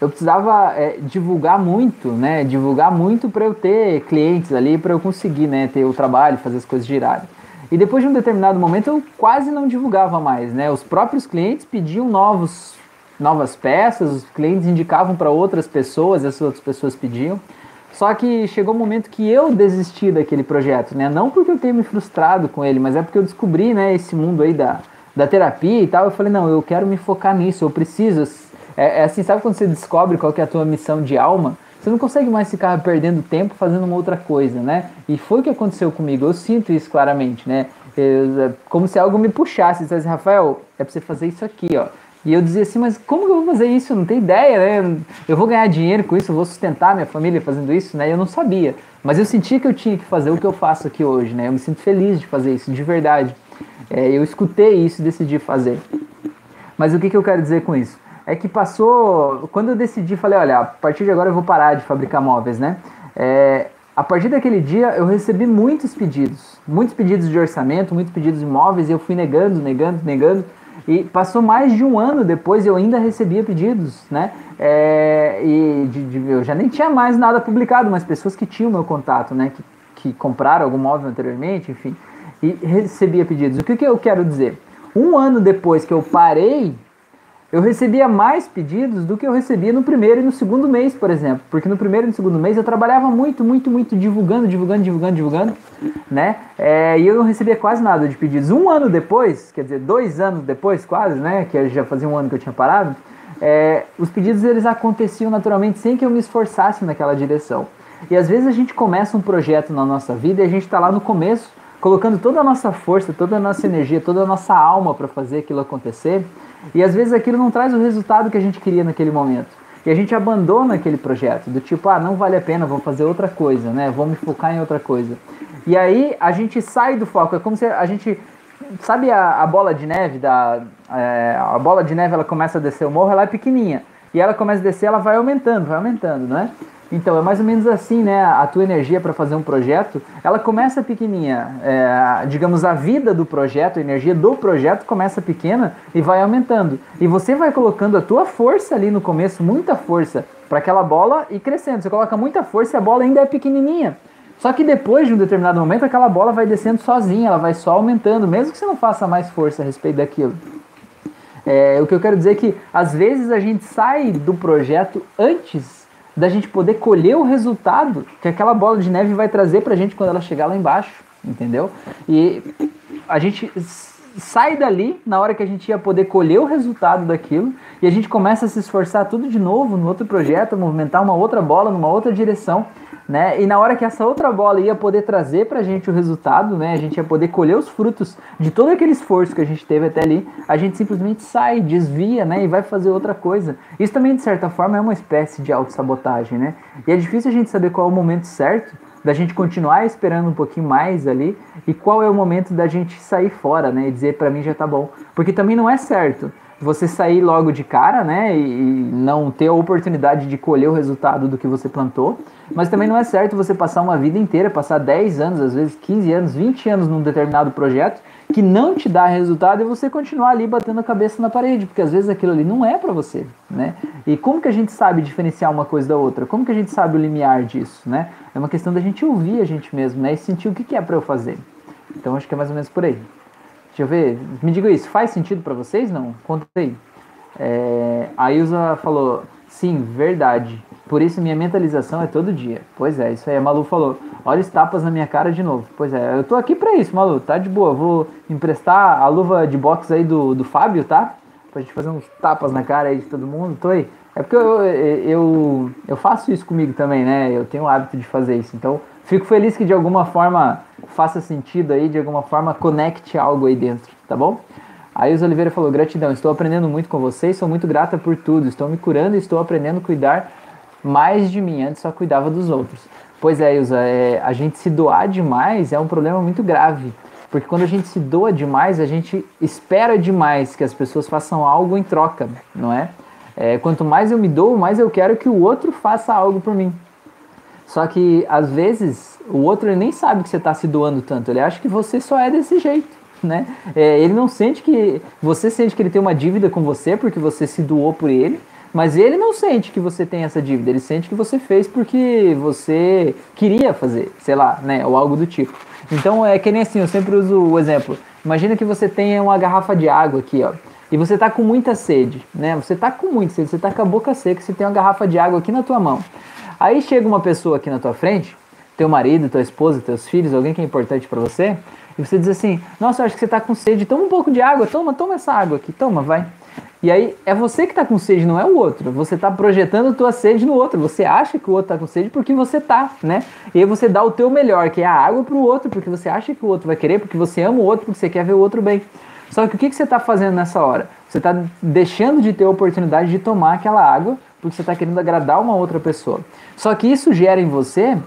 eu precisava é, divulgar muito, né? Divulgar muito para eu ter clientes ali, para eu conseguir, né? Ter o trabalho, fazer as coisas girarem. E depois de um determinado momento eu quase não divulgava mais, né? Os próprios clientes pediam novos novas peças, os clientes indicavam para outras pessoas, essas outras pessoas pediam. Só que chegou um momento que eu desisti daquele projeto, né? Não porque eu tenha me frustrado com ele, mas é porque eu descobri, né, esse mundo aí da, da terapia e tal. Eu falei, não, eu quero me focar nisso, eu preciso. É, é assim, sabe quando você descobre qual é a tua missão de alma? Você não consegue mais ficar perdendo tempo fazendo uma outra coisa, né? E foi o que aconteceu comigo. Eu sinto isso claramente, né? Eu, é como se algo me puxasse. Assim, Rafael, é pra você fazer isso aqui, ó. E eu dizia assim, mas como que eu vou fazer isso? Eu não tenho ideia, né? Eu vou ganhar dinheiro com isso, eu vou sustentar minha família fazendo isso, né? Eu não sabia. Mas eu sentia que eu tinha que fazer o que eu faço aqui hoje, né? Eu me sinto feliz de fazer isso, de verdade. É, eu escutei isso e decidi fazer. Mas o que, que eu quero dizer com isso? É que passou. Quando eu decidi, falei, olha, a partir de agora eu vou parar de fabricar móveis, né? É, a partir daquele dia eu recebi muitos pedidos, muitos pedidos de orçamento, muitos pedidos de móveis, e eu fui negando, negando, negando. E passou mais de um ano depois eu ainda recebia pedidos, né? É, e de, de, eu já nem tinha mais nada publicado, mas pessoas que tinham meu contato, né? Que, que compraram algum móvel anteriormente, enfim, e recebia pedidos. O que, que eu quero dizer? Um ano depois que eu parei eu recebia mais pedidos do que eu recebia no primeiro e no segundo mês, por exemplo. Porque no primeiro e no segundo mês eu trabalhava muito, muito, muito divulgando, divulgando, divulgando, divulgando, né? É, e eu não recebia quase nada de pedidos. Um ano depois, quer dizer, dois anos depois, quase, né? Que já fazia um ano que eu tinha parado. É, os pedidos eles aconteciam naturalmente sem que eu me esforçasse naquela direção. E às vezes a gente começa um projeto na nossa vida e a gente está lá no começo, colocando toda a nossa força, toda a nossa energia, toda a nossa alma para fazer aquilo acontecer. E às vezes aquilo não traz o resultado que a gente queria naquele momento. E a gente abandona aquele projeto, do tipo, ah, não vale a pena, vou fazer outra coisa, né? Vou me focar em outra coisa. E aí a gente sai do foco, é como se a gente. Sabe a, a bola de neve da. É, a bola de neve ela começa a descer o morro, ela é pequenininha. E ela começa a descer, ela vai aumentando, vai aumentando, né? Então, é mais ou menos assim, né? A tua energia para fazer um projeto, ela começa pequenininha. É, digamos, a vida do projeto, a energia do projeto começa pequena e vai aumentando. E você vai colocando a tua força ali no começo, muita força, para aquela bola ir crescendo. Você coloca muita força e a bola ainda é pequenininha. Só que depois de um determinado momento, aquela bola vai descendo sozinha, ela vai só aumentando, mesmo que você não faça mais força a respeito daquilo. É, o que eu quero dizer é que às vezes a gente sai do projeto antes da gente poder colher o resultado que aquela bola de neve vai trazer pra gente quando ela chegar lá embaixo, entendeu? E a gente sai dali na hora que a gente ia poder colher o resultado daquilo e a gente começa a se esforçar tudo de novo no outro projeto, movimentar uma outra bola numa outra direção né? E na hora que essa outra bola ia poder trazer pra gente o resultado, né? A gente ia poder colher os frutos de todo aquele esforço que a gente teve até ali, a gente simplesmente sai, desvia, né? E vai fazer outra coisa. Isso também, de certa forma, é uma espécie de autossabotagem, né? E é difícil a gente saber qual é o momento certo da gente continuar esperando um pouquinho mais ali e qual é o momento da gente sair fora, né? E dizer para mim já tá bom. Porque também não é certo você sair logo de cara, né, e não ter a oportunidade de colher o resultado do que você plantou, mas também não é certo você passar uma vida inteira, passar 10 anos, às vezes 15 anos, 20 anos num determinado projeto que não te dá resultado e você continuar ali batendo a cabeça na parede, porque às vezes aquilo ali não é para você, né? E como que a gente sabe diferenciar uma coisa da outra? Como que a gente sabe o limiar disso, né? É uma questão da gente ouvir a gente mesmo, né, e sentir o que, que é para eu fazer. Então acho que é mais ou menos por aí. Deixa eu ver. Me diga isso, faz sentido para vocês? Não? Conta aí. É, a Ilza falou, sim, verdade. Por isso minha mentalização é todo dia. Pois é, isso aí. A Malu falou, olha os tapas na minha cara de novo. Pois é, eu tô aqui para isso, Malu. Tá de boa. Vou emprestar a luva de boxe aí do, do Fábio, tá? Pra gente fazer uns tapas na cara aí de todo mundo. Tô aí. É porque eu, eu, eu faço isso comigo também, né? Eu tenho o hábito de fazer isso. Então, fico feliz que de alguma forma faça sentido aí, de alguma forma conecte algo aí dentro, tá bom? Aí os Oliveira falou: gratidão, estou aprendendo muito com vocês, sou muito grata por tudo, estou me curando e estou aprendendo a cuidar mais de mim. Antes só cuidava dos outros. Pois é, Ilza, é, a gente se doar demais é um problema muito grave. Porque quando a gente se doa demais, a gente espera demais que as pessoas façam algo em troca, não é? É, quanto mais eu me dou, mais eu quero que o outro faça algo por mim. Só que às vezes o outro nem sabe que você está se doando tanto, ele acha que você só é desse jeito. Né? É, ele não sente que. Você sente que ele tem uma dívida com você porque você se doou por ele, mas ele não sente que você tem essa dívida, ele sente que você fez porque você queria fazer, sei lá, né? Ou algo do tipo. Então é que nem assim, eu sempre uso o exemplo. Imagina que você tenha uma garrafa de água aqui, ó e você está com muita sede, né? Você está com muita sede, você está com a boca seca, você tem uma garrafa de água aqui na tua mão. Aí chega uma pessoa aqui na tua frente, teu marido, tua esposa, teus filhos, alguém que é importante para você, e você diz assim: Nossa, eu acho que você está com sede, toma um pouco de água, toma, toma essa água aqui, toma, vai. E aí é você que está com sede, não é o outro. Você está projetando tua sede no outro. Você acha que o outro está com sede porque você tá, né? E aí você dá o teu melhor, que é a água para o outro, porque você acha que o outro vai querer, porque você ama o outro, porque você quer ver o outro bem. Só que o que, que você está fazendo nessa hora? Você está deixando de ter a oportunidade de tomar aquela água porque você está querendo agradar uma outra pessoa. Só que isso gera em você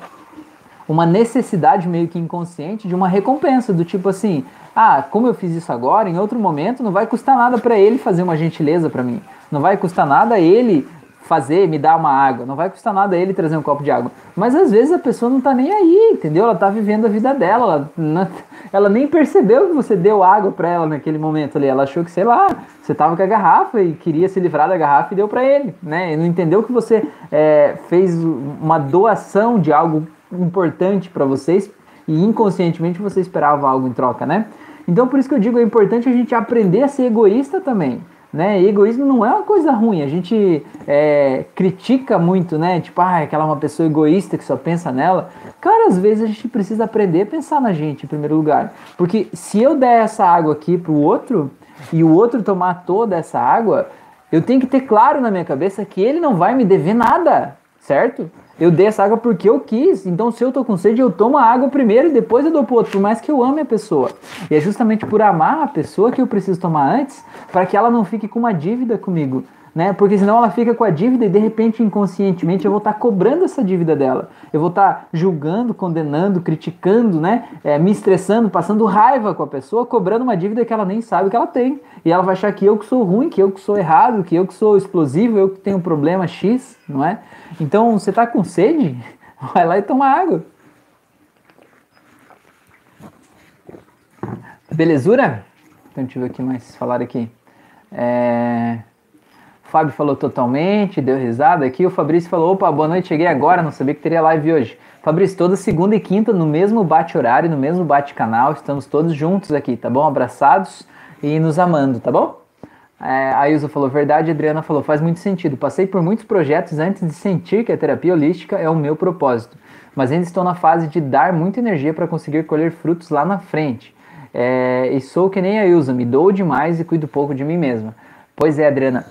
uma necessidade meio que inconsciente de uma recompensa, do tipo assim, ah, como eu fiz isso agora, em outro momento não vai custar nada para ele fazer uma gentileza para mim. Não vai custar nada ele fazer, me dar uma água. Não vai custar nada ele trazer um copo de água. Mas às vezes a pessoa não tá nem aí, entendeu? Ela tá vivendo a vida dela. Ela, não, ela nem percebeu que você deu água para ela naquele momento ali. Ela achou que, sei lá, você tava com a garrafa e queria se livrar da garrafa e deu para ele, né? E não entendeu que você é, fez uma doação de algo importante para vocês e inconscientemente você esperava algo em troca, né? Então por isso que eu digo é importante a gente aprender a ser egoísta também. Né? E egoísmo não é uma coisa ruim. A gente é, critica muito, né? Tipo, ah, aquela é uma pessoa egoísta que só pensa nela. Cara, às vezes a gente precisa aprender a pensar na gente em primeiro lugar. Porque se eu der essa água aqui pro outro e o outro tomar toda essa água, eu tenho que ter claro na minha cabeça que ele não vai me dever nada, certo? Eu dei essa água porque eu quis. Então, se eu tô com sede, eu tomo a água primeiro e depois eu dou pro outro, por mais que eu ame a pessoa. E é justamente por amar a pessoa que eu preciso tomar antes, para que ela não fique com uma dívida comigo né? Porque senão ela fica com a dívida e de repente, inconscientemente, eu vou estar tá cobrando essa dívida dela. Eu vou estar tá julgando, condenando, criticando, né? É, me estressando, passando raiva com a pessoa, cobrando uma dívida que ela nem sabe que ela tem. E ela vai achar que eu que sou ruim, que eu que sou errado, que eu que sou explosivo, eu que tenho um problema X, não é? Então, você está com sede? Vai lá e toma água. Belezura? Então, deixa eu ver o que mais falar aqui. É... Fábio falou totalmente, deu risada aqui. O Fabrício falou: opa, boa noite, cheguei agora, não sabia que teria live hoje. Fabrício, toda segunda e quinta, no mesmo bate-horário, no mesmo bate-canal, estamos todos juntos aqui, tá bom? Abraçados e nos amando, tá bom? É, a Ilza falou: verdade, a Adriana falou: faz muito sentido. Passei por muitos projetos antes de sentir que a terapia holística é o meu propósito, mas ainda estou na fase de dar muita energia para conseguir colher frutos lá na frente. É, e sou que nem a Ilza, me dou demais e cuido pouco de mim mesma. Pois é, Adriana,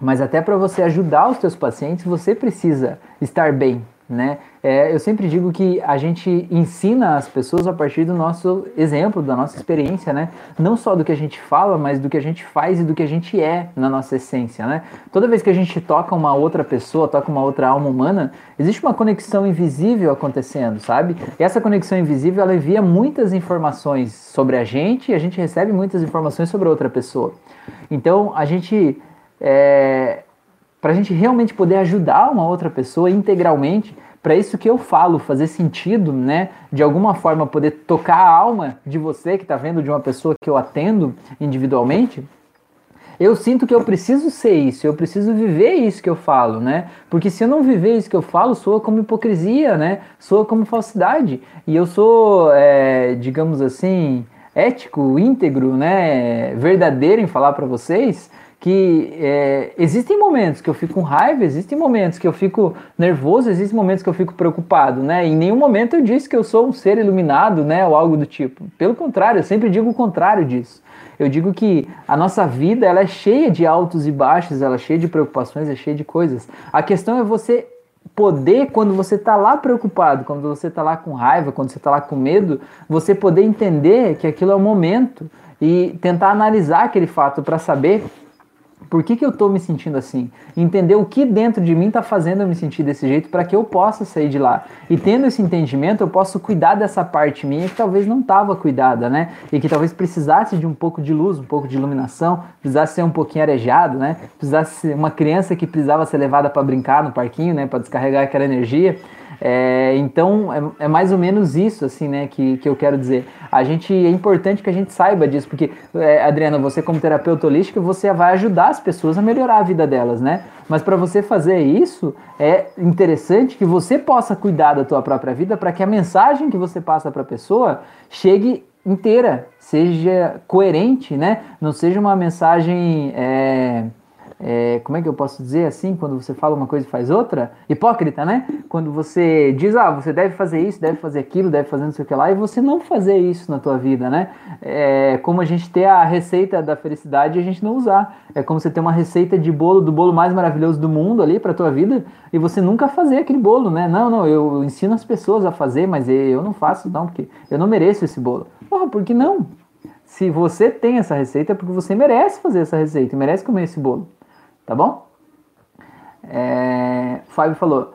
mas até para você ajudar os seus pacientes, você precisa estar bem, né? É, eu sempre digo que a gente ensina as pessoas a partir do nosso exemplo, da nossa experiência, né? Não só do que a gente fala, mas do que a gente faz e do que a gente é na nossa essência, né? Toda vez que a gente toca uma outra pessoa, toca uma outra alma humana, existe uma conexão invisível acontecendo, sabe? E essa conexão invisível ela envia muitas informações sobre a gente e a gente recebe muitas informações sobre outra pessoa. Então a gente é, para a gente realmente poder ajudar uma outra pessoa integralmente, para isso que eu falo fazer sentido, né? De alguma forma poder tocar a alma de você que está vendo de uma pessoa que eu atendo individualmente. Eu sinto que eu preciso ser isso, eu preciso viver isso que eu falo, né? Porque se eu não viver isso que eu falo, soa como hipocrisia, né? Soa como falsidade. E eu sou, é, digamos assim, ético, íntegro, né? Verdadeiro em falar para vocês que é, existem momentos que eu fico com raiva, existem momentos que eu fico nervoso, existem momentos que eu fico preocupado, né? Em nenhum momento eu disse que eu sou um ser iluminado, né, ou algo do tipo. Pelo contrário, eu sempre digo o contrário disso. Eu digo que a nossa vida ela é cheia de altos e baixos, ela é cheia de preocupações, é cheia de coisas. A questão é você poder, quando você está lá preocupado, quando você está lá com raiva, quando você está lá com medo, você poder entender que aquilo é o momento e tentar analisar aquele fato para saber por que, que eu estou me sentindo assim? Entender o que dentro de mim está fazendo eu me sentir desse jeito para que eu possa sair de lá. E tendo esse entendimento, eu posso cuidar dessa parte minha que talvez não estava cuidada, né? E que talvez precisasse de um pouco de luz, um pouco de iluminação, precisasse ser um pouquinho arejado, né? Precisasse ser uma criança que precisava ser levada para brincar no parquinho, né? Para descarregar aquela energia. É, então é, é, mais ou menos isso assim, né, que, que eu quero dizer. A gente é importante que a gente saiba disso, porque é, Adriana, você como terapeuta holística, você vai ajudar as pessoas a melhorar a vida delas, né? Mas para você fazer isso, é interessante que você possa cuidar da tua própria vida para que a mensagem que você passa para a pessoa chegue inteira, seja coerente, né? Não seja uma mensagem é, é, como é que eu posso dizer assim, quando você fala uma coisa e faz outra? Hipócrita, né? Quando você diz, ah, você deve fazer isso, deve fazer aquilo, deve fazer não sei o que lá, e você não fazer isso na tua vida, né? É como a gente ter a receita da felicidade e a gente não usar. É como você ter uma receita de bolo, do bolo mais maravilhoso do mundo ali pra tua vida, e você nunca fazer aquele bolo, né? Não, não, eu ensino as pessoas a fazer, mas eu não faço não, porque eu não mereço esse bolo. Porra, por que não? Se você tem essa receita, é porque você merece fazer essa receita, merece comer esse bolo tá bom? É, Fábio falou,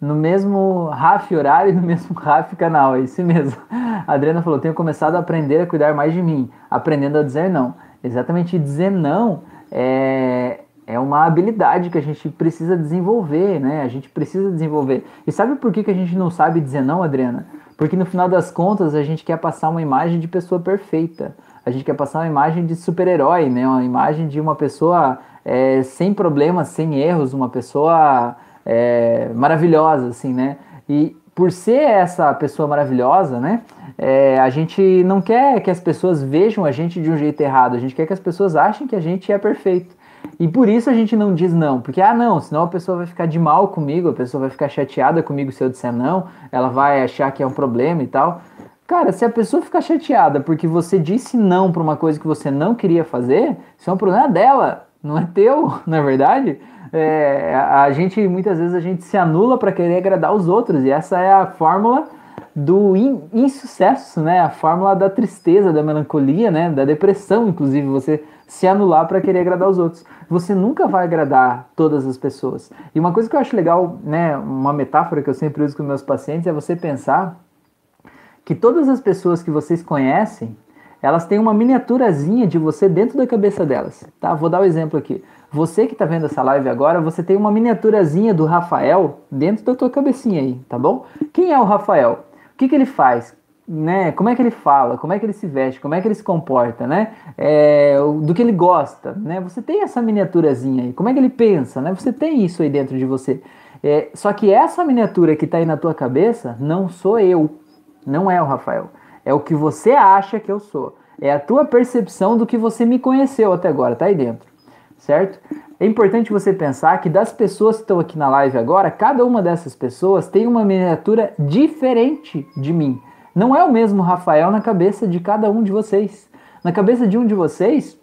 no mesmo RAF horário e no mesmo *laughs* RAF canal, é isso mesmo. A Adriana falou, tenho começado a aprender a cuidar mais de mim, aprendendo a dizer não. Exatamente, dizer não é, é uma habilidade que a gente precisa desenvolver, né? A gente precisa desenvolver. E sabe por que, que a gente não sabe dizer não, Adriana? Porque no final das contas a gente quer passar uma imagem de pessoa perfeita. A gente quer passar uma imagem de super-herói, né? Uma imagem de uma pessoa é, sem problemas, sem erros, uma pessoa é, maravilhosa, assim, né? E por ser essa pessoa maravilhosa, né? É, a gente não quer que as pessoas vejam a gente de um jeito errado, a gente quer que as pessoas achem que a gente é perfeito. E por isso a gente não diz não, porque ah não, senão a pessoa vai ficar de mal comigo, a pessoa vai ficar chateada comigo se eu disser não, ela vai achar que é um problema e tal. Cara, se a pessoa ficar chateada porque você disse não para uma coisa que você não queria fazer, isso é um problema dela, não é teu, *laughs* na é verdade. É, a gente muitas vezes a gente se anula para querer agradar os outros e essa é a fórmula do in, insucesso, né? A fórmula da tristeza, da melancolia, né? Da depressão, inclusive, você se anular para querer agradar os outros. Você nunca vai agradar todas as pessoas. E uma coisa que eu acho legal, né? Uma metáfora que eu sempre uso com meus pacientes é você pensar que todas as pessoas que vocês conhecem, elas têm uma miniaturazinha de você dentro da cabeça delas, tá? Vou dar o um exemplo aqui. Você que está vendo essa live agora, você tem uma miniaturazinha do Rafael dentro da tua cabecinha aí, tá bom? Quem é o Rafael? O que, que ele faz? Né? Como é que ele fala? Como é que ele se veste? Como é que ele se comporta? Né? É, do que ele gosta? Né? Você tem essa miniaturazinha aí. Como é que ele pensa? Né? Você tem isso aí dentro de você. É, só que essa miniatura que está aí na tua cabeça não sou eu. Não é o Rafael. É o que você acha que eu sou. É a tua percepção do que você me conheceu até agora. Tá aí dentro. Certo? É importante você pensar que das pessoas que estão aqui na live agora, cada uma dessas pessoas tem uma miniatura diferente de mim. Não é o mesmo Rafael na cabeça de cada um de vocês. Na cabeça de um de vocês,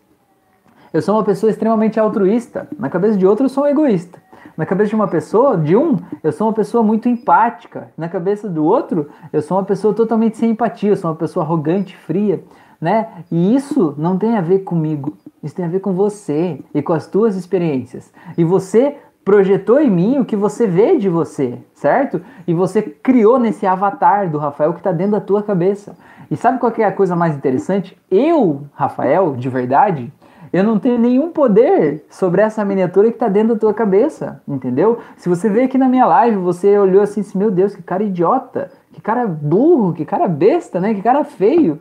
eu sou uma pessoa extremamente altruísta. Na cabeça de outro, eu sou um egoísta. Na cabeça de uma pessoa, de um, eu sou uma pessoa muito empática. Na cabeça do outro, eu sou uma pessoa totalmente sem empatia, eu sou uma pessoa arrogante, fria, né? E isso não tem a ver comigo. Isso tem a ver com você e com as tuas experiências. E você projetou em mim o que você vê de você, certo? E você criou nesse avatar do Rafael que está dentro da tua cabeça. E sabe qual é a coisa mais interessante? Eu, Rafael, de verdade, eu não tenho nenhum poder sobre essa miniatura que está dentro da tua cabeça, entendeu? Se você vê aqui na minha live, você olhou assim, meu Deus, que cara idiota, que cara burro, que cara besta, né? Que cara feio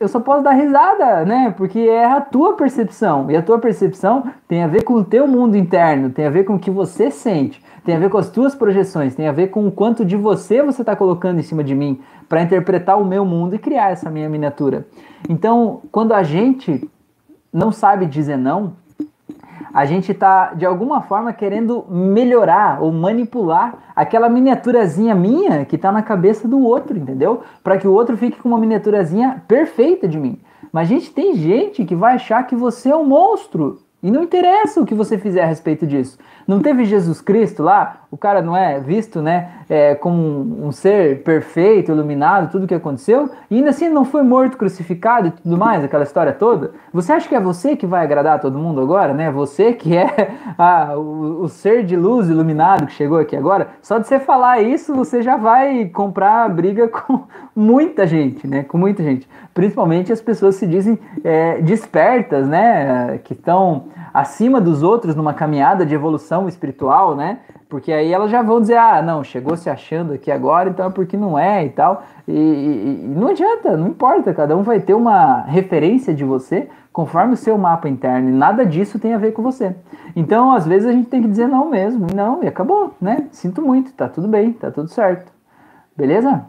eu só posso dar risada, né? Porque é a tua percepção. E a tua percepção tem a ver com o teu mundo interno, tem a ver com o que você sente, tem a ver com as tuas projeções, tem a ver com o quanto de você você está colocando em cima de mim para interpretar o meu mundo e criar essa minha miniatura. Então, quando a gente não sabe dizer não, a gente está de alguma forma querendo melhorar ou manipular aquela miniaturazinha minha que está na cabeça do outro, entendeu? Para que o outro fique com uma miniaturazinha perfeita de mim. Mas gente, tem gente que vai achar que você é um monstro e não interessa o que você fizer a respeito disso. Não teve Jesus Cristo lá? O cara não é visto, né, é, como um, ser perfeito, iluminado, tudo o que aconteceu, e ainda assim não foi morto, crucificado e tudo mais, aquela história toda. Você acha que é você que vai agradar todo mundo agora, né? Você que é *laughs* a, o, o ser de luz iluminado que chegou aqui agora. Só de você falar isso, você já vai comprar briga *laughs* com muita gente, né? Com muita gente. Principalmente as pessoas se dizem é, despertas, né? Que estão acima dos outros numa caminhada de evolução espiritual, né? Porque aí elas já vão dizer, ah, não, chegou se achando aqui agora, então é porque não é e tal. E, e, e, não adianta, não importa, cada um vai ter uma referência de você conforme o seu mapa interno, e nada disso tem a ver com você. Então, às vezes, a gente tem que dizer não mesmo, não, e acabou, né? Sinto muito, tá tudo bem, tá tudo certo. Beleza?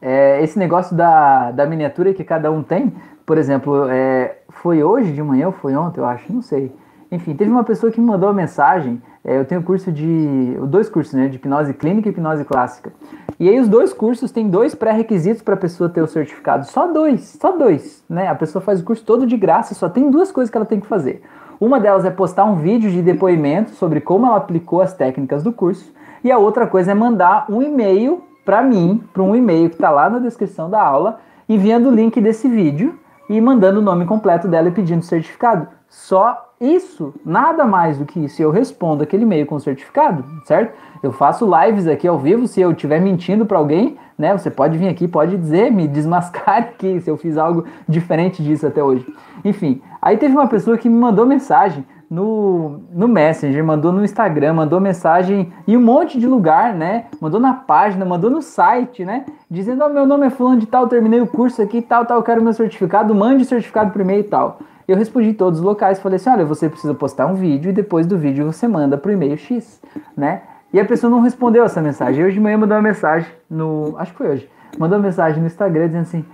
É, esse negócio da, da miniatura que cada um tem, por exemplo, é, foi hoje de manhã ou foi ontem, eu acho, não sei. Enfim, teve uma pessoa que me mandou uma mensagem. É, eu tenho curso de. dois cursos, né? De hipnose clínica e hipnose clássica. E aí, os dois cursos têm dois pré-requisitos para a pessoa ter o certificado. Só dois, só dois, né? A pessoa faz o curso todo de graça, só tem duas coisas que ela tem que fazer. Uma delas é postar um vídeo de depoimento sobre como ela aplicou as técnicas do curso. E a outra coisa é mandar um e-mail para mim, para um e-mail que está lá na descrição da aula, enviando o link desse vídeo e mandando o nome completo dela e pedindo certificado. Só isso, nada mais do que isso. Eu respondo aquele e-mail com certificado, certo? Eu faço lives aqui ao vivo. Se eu estiver mentindo para alguém, né? Você pode vir aqui, pode dizer, me desmascare aqui *laughs* se eu fiz algo diferente disso até hoje. Enfim, aí teve uma pessoa que me mandou mensagem no, no Messenger, mandou no Instagram, mandou mensagem em um monte de lugar, né? Mandou na página, mandou no site, né? Dizendo: oh, meu nome é fulano de tal, terminei o curso aqui, tal, tal, quero meu certificado, mande o certificado por e-mail e tal. Eu respondi todos os locais, falei assim: olha, você precisa postar um vídeo e depois do vídeo você manda pro e-mail X, né? E a pessoa não respondeu essa mensagem. Hoje de manhã mandou uma mensagem no. Acho que foi hoje. Mandou uma mensagem no Instagram dizendo assim: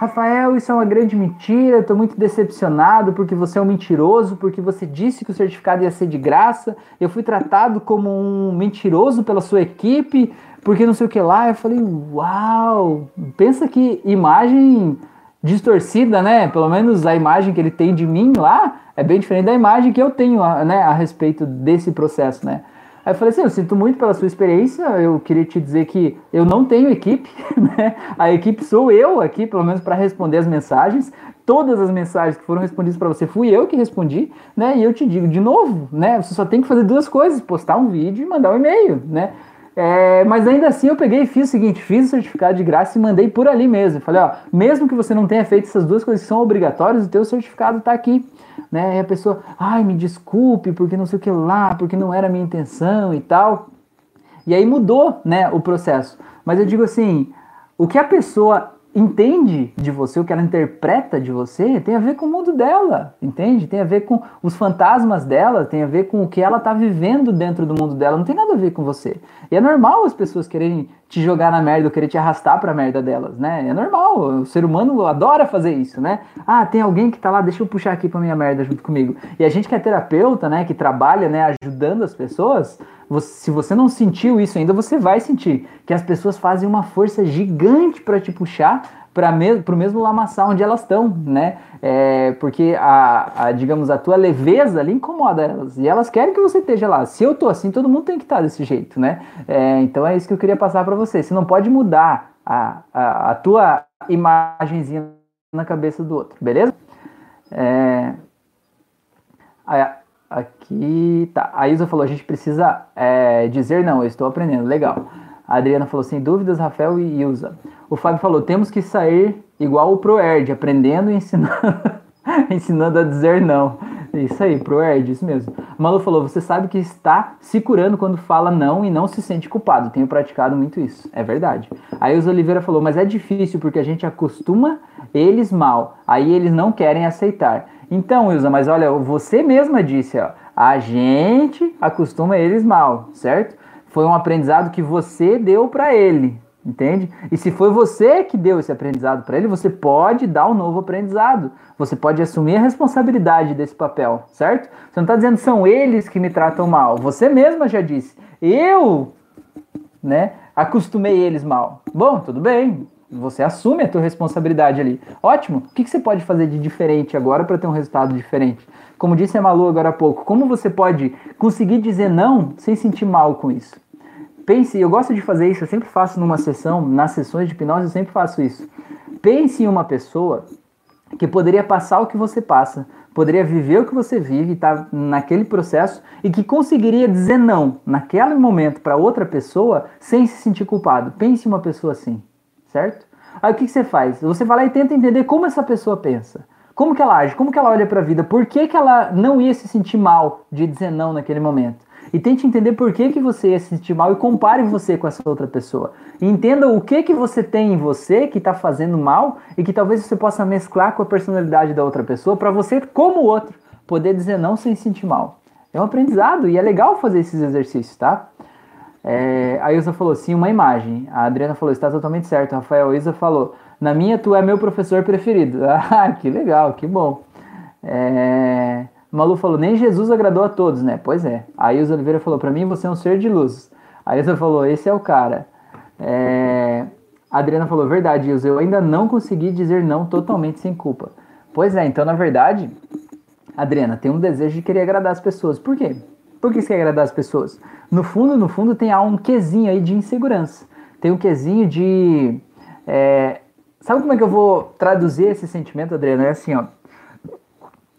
Rafael, isso é uma grande mentira, estou muito decepcionado porque você é um mentiroso, porque você disse que o certificado ia ser de graça, eu fui tratado como um mentiroso pela sua equipe, porque não sei o que lá. Eu falei, uau, pensa que imagem distorcida, né? Pelo menos a imagem que ele tem de mim lá É bem diferente da imagem que eu tenho né, a respeito desse processo, né? Aí eu falei assim, eu sinto muito pela sua experiência, eu queria te dizer que eu não tenho equipe, *laughs* né? A equipe sou eu aqui, pelo menos para responder as mensagens. Todas as mensagens que foram respondidas para você fui eu que respondi, né? E eu te digo de novo, né? Você só tem que fazer duas coisas: postar um vídeo e mandar um e-mail, né? É, mas ainda assim eu peguei e fiz o seguinte, fiz o certificado de graça e mandei por ali mesmo. Falei, ó, mesmo que você não tenha feito essas duas coisas que são obrigatórias, o teu certificado está aqui. Né? E a pessoa, ai, me desculpe, porque não sei o que lá, porque não era a minha intenção e tal. E aí mudou, né, o processo. Mas eu digo assim, o que a pessoa entende de você, o que ela interpreta de você, tem a ver com o mundo dela, entende? Tem a ver com os fantasmas dela, tem a ver com o que ela está vivendo dentro do mundo dela, não tem nada a ver com você. E é normal as pessoas quererem te jogar na merda ou querer te arrastar pra merda delas, né? É normal, o ser humano adora fazer isso, né? Ah, tem alguém que tá lá, deixa eu puxar aqui pra minha merda junto comigo. E a gente que é terapeuta, né, que trabalha, né, ajudando as pessoas, você, se você não sentiu isso ainda, você vai sentir que as pessoas fazem uma força gigante para te puxar para me, o mesmo lamaçal onde elas estão, né? É, porque a, a, digamos, a tua leveza ali incomoda elas e elas querem que você esteja lá. Se eu tô assim, todo mundo tem que estar tá desse jeito, né? É, então é isso que eu queria passar para você. Você não pode mudar a, a, a tua imagenzinha na cabeça do outro, beleza? É, aqui tá. A Isa falou: a gente precisa é, dizer não, eu estou aprendendo. Legal. A Adriana falou: sem dúvidas, Rafael e Ilza. O Fábio falou: temos que sair igual o Proerd, aprendendo e ensinando, *laughs* ensinando a dizer não. Isso aí, Proerd, isso mesmo. Malu falou: você sabe que está se curando quando fala não e não se sente culpado. Tenho praticado muito isso. É verdade. Aí os Oliveira falou: mas é difícil porque a gente acostuma eles mal. Aí eles não querem aceitar. Então, Ilza, mas olha, você mesma disse, ó, a gente acostuma eles mal, certo? Foi um aprendizado que você deu para ele, entende? E se foi você que deu esse aprendizado para ele, você pode dar um novo aprendizado. Você pode assumir a responsabilidade desse papel, certo? Você não está dizendo são eles que me tratam mal. Você mesma já disse. Eu, né, acostumei eles mal. Bom, tudo bem. Você assume a tua responsabilidade ali. Ótimo. O que, que você pode fazer de diferente agora para ter um resultado diferente? Como disse a Malu agora há pouco, como você pode conseguir dizer não sem sentir mal com isso? Pense, eu gosto de fazer isso, eu sempre faço numa sessão, nas sessões de hipnose eu sempre faço isso. Pense em uma pessoa que poderia passar o que você passa, poderia viver o que você vive, estar tá naquele processo e que conseguiria dizer não naquele momento para outra pessoa sem se sentir culpado. Pense em uma pessoa assim certo? Aí o que, que você faz? Você vai lá e tenta entender como essa pessoa pensa. Como que ela age, como que ela olha para a vida, por que, que ela não ia se sentir mal de dizer não naquele momento. E tente entender por que, que você ia se sentir mal e compare você com essa outra pessoa. E entenda o que, que você tem em você que está fazendo mal e que talvez você possa mesclar com a personalidade da outra pessoa para você, como outro, poder dizer não sem se sentir mal. É um aprendizado e é legal fazer esses exercícios, tá? É, a Ilza falou, sim, uma imagem. A Adriana falou, está totalmente certo. Rafael Ilza falou, na minha tu é meu professor preferido. *laughs* Ah, que legal, que bom. É, Malu falou, nem Jesus agradou a todos, né? Pois é. A Ilza Oliveira falou, para mim você é um ser de luz. A Ilza falou, esse é o cara. É, a Adriana falou, verdade, Ilza, eu ainda não consegui dizer não totalmente sem culpa. Pois é, então na verdade, Adriana, tem um desejo de querer agradar as pessoas. Por quê? Por que você quer agradar as pessoas? No fundo, no fundo, tem um quesinho aí de insegurança. Tem um quesinho de. É... Sabe como é que eu vou traduzir esse sentimento, Adriano? É assim, ó.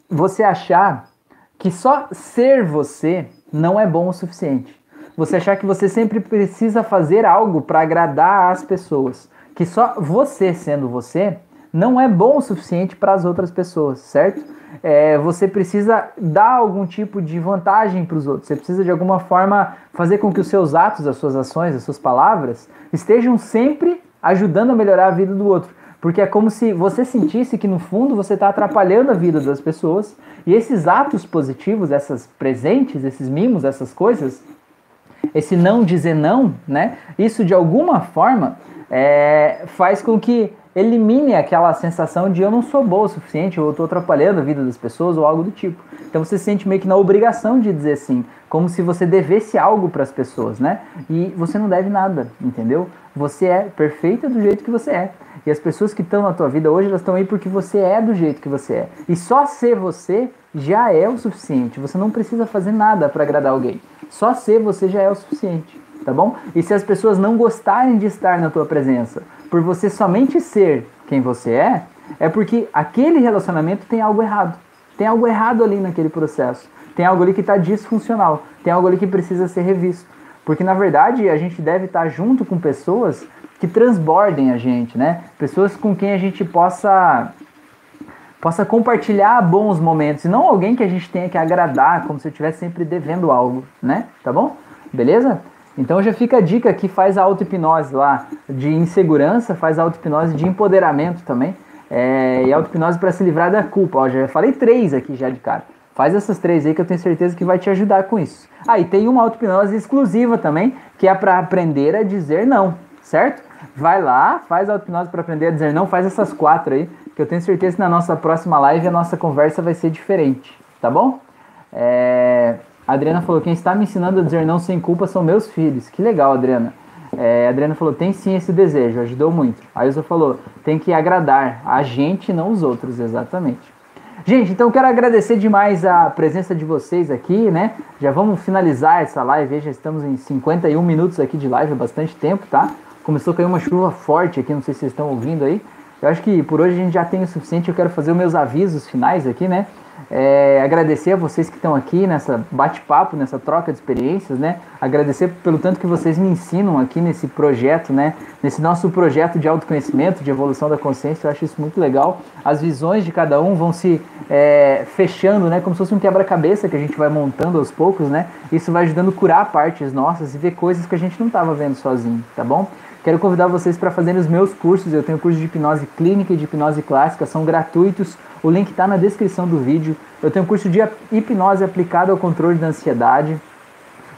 Você achar que só ser você não é bom o suficiente. Você achar que você sempre precisa fazer algo para agradar as pessoas. Que só você sendo você não é bom o suficiente para as outras pessoas, certo? É, você precisa dar algum tipo de vantagem para os outros. Você precisa, de alguma forma, fazer com que os seus atos, as suas ações, as suas palavras estejam sempre ajudando a melhorar a vida do outro. Porque é como se você sentisse que, no fundo, você está atrapalhando a vida das pessoas. E esses atos positivos, essas presentes, esses mimos, essas coisas, esse não dizer não, né? Isso, de alguma forma, é, faz com que elimine aquela sensação de eu não sou boa o suficiente, ou eu estou atrapalhando a vida das pessoas, ou algo do tipo. Então você se sente meio que na obrigação de dizer sim, como se você devesse algo para as pessoas, né? E você não deve nada, entendeu? Você é perfeita do jeito que você é. E as pessoas que estão na tua vida hoje, elas estão aí porque você é do jeito que você é. E só ser você já é o suficiente. Você não precisa fazer nada para agradar alguém. Só ser você já é o suficiente, tá bom? E se as pessoas não gostarem de estar na tua presença, por você somente ser quem você é, é porque aquele relacionamento tem algo errado. Tem algo errado ali naquele processo. Tem algo ali que está disfuncional. Tem algo ali que precisa ser revisto. Porque na verdade a gente deve estar junto com pessoas que transbordem a gente, né? Pessoas com quem a gente possa possa compartilhar bons momentos e não alguém que a gente tenha que agradar como se eu estivesse sempre devendo algo, né? Tá bom? Beleza? Então já fica a dica que faz a auto-hipnose lá de insegurança, faz a auto-hipnose de empoderamento também. É, e auto-hipnose para se livrar da culpa. Ó, já falei três aqui já de cara. Faz essas três aí que eu tenho certeza que vai te ajudar com isso. Ah, e tem uma auto-hipnose exclusiva também, que é para aprender a dizer não, certo? Vai lá, faz a auto-hipnose para aprender a dizer não, faz essas quatro aí, que eu tenho certeza que na nossa próxima live a nossa conversa vai ser diferente, tá bom? É... A Adriana falou: quem está me ensinando a dizer não sem culpa são meus filhos. Que legal, Adriana. É, a Adriana falou: tem sim esse desejo, ajudou muito. A Ilza falou: tem que agradar a gente, não os outros, exatamente. Gente, então quero agradecer demais a presença de vocês aqui, né? Já vamos finalizar essa live, já estamos em 51 minutos aqui de live, há bastante tempo, tá? Começou a cair uma chuva forte aqui, não sei se vocês estão ouvindo aí. Eu acho que por hoje a gente já tem o suficiente, eu quero fazer os meus avisos finais aqui, né? É, agradecer a vocês que estão aqui nessa bate-papo, nessa troca de experiências, né? Agradecer pelo tanto que vocês me ensinam aqui nesse projeto, né? Nesse nosso projeto de autoconhecimento, de evolução da consciência, eu acho isso muito legal. As visões de cada um vão se é, fechando, né? Como se fosse um quebra-cabeça que a gente vai montando aos poucos, né? Isso vai ajudando a curar partes nossas e ver coisas que a gente não estava vendo sozinho, tá bom? Quero convidar vocês para fazerem os meus cursos. Eu tenho curso de hipnose clínica e de hipnose clássica, são gratuitos. O link está na descrição do vídeo. Eu tenho curso de hipnose aplicada ao controle da ansiedade.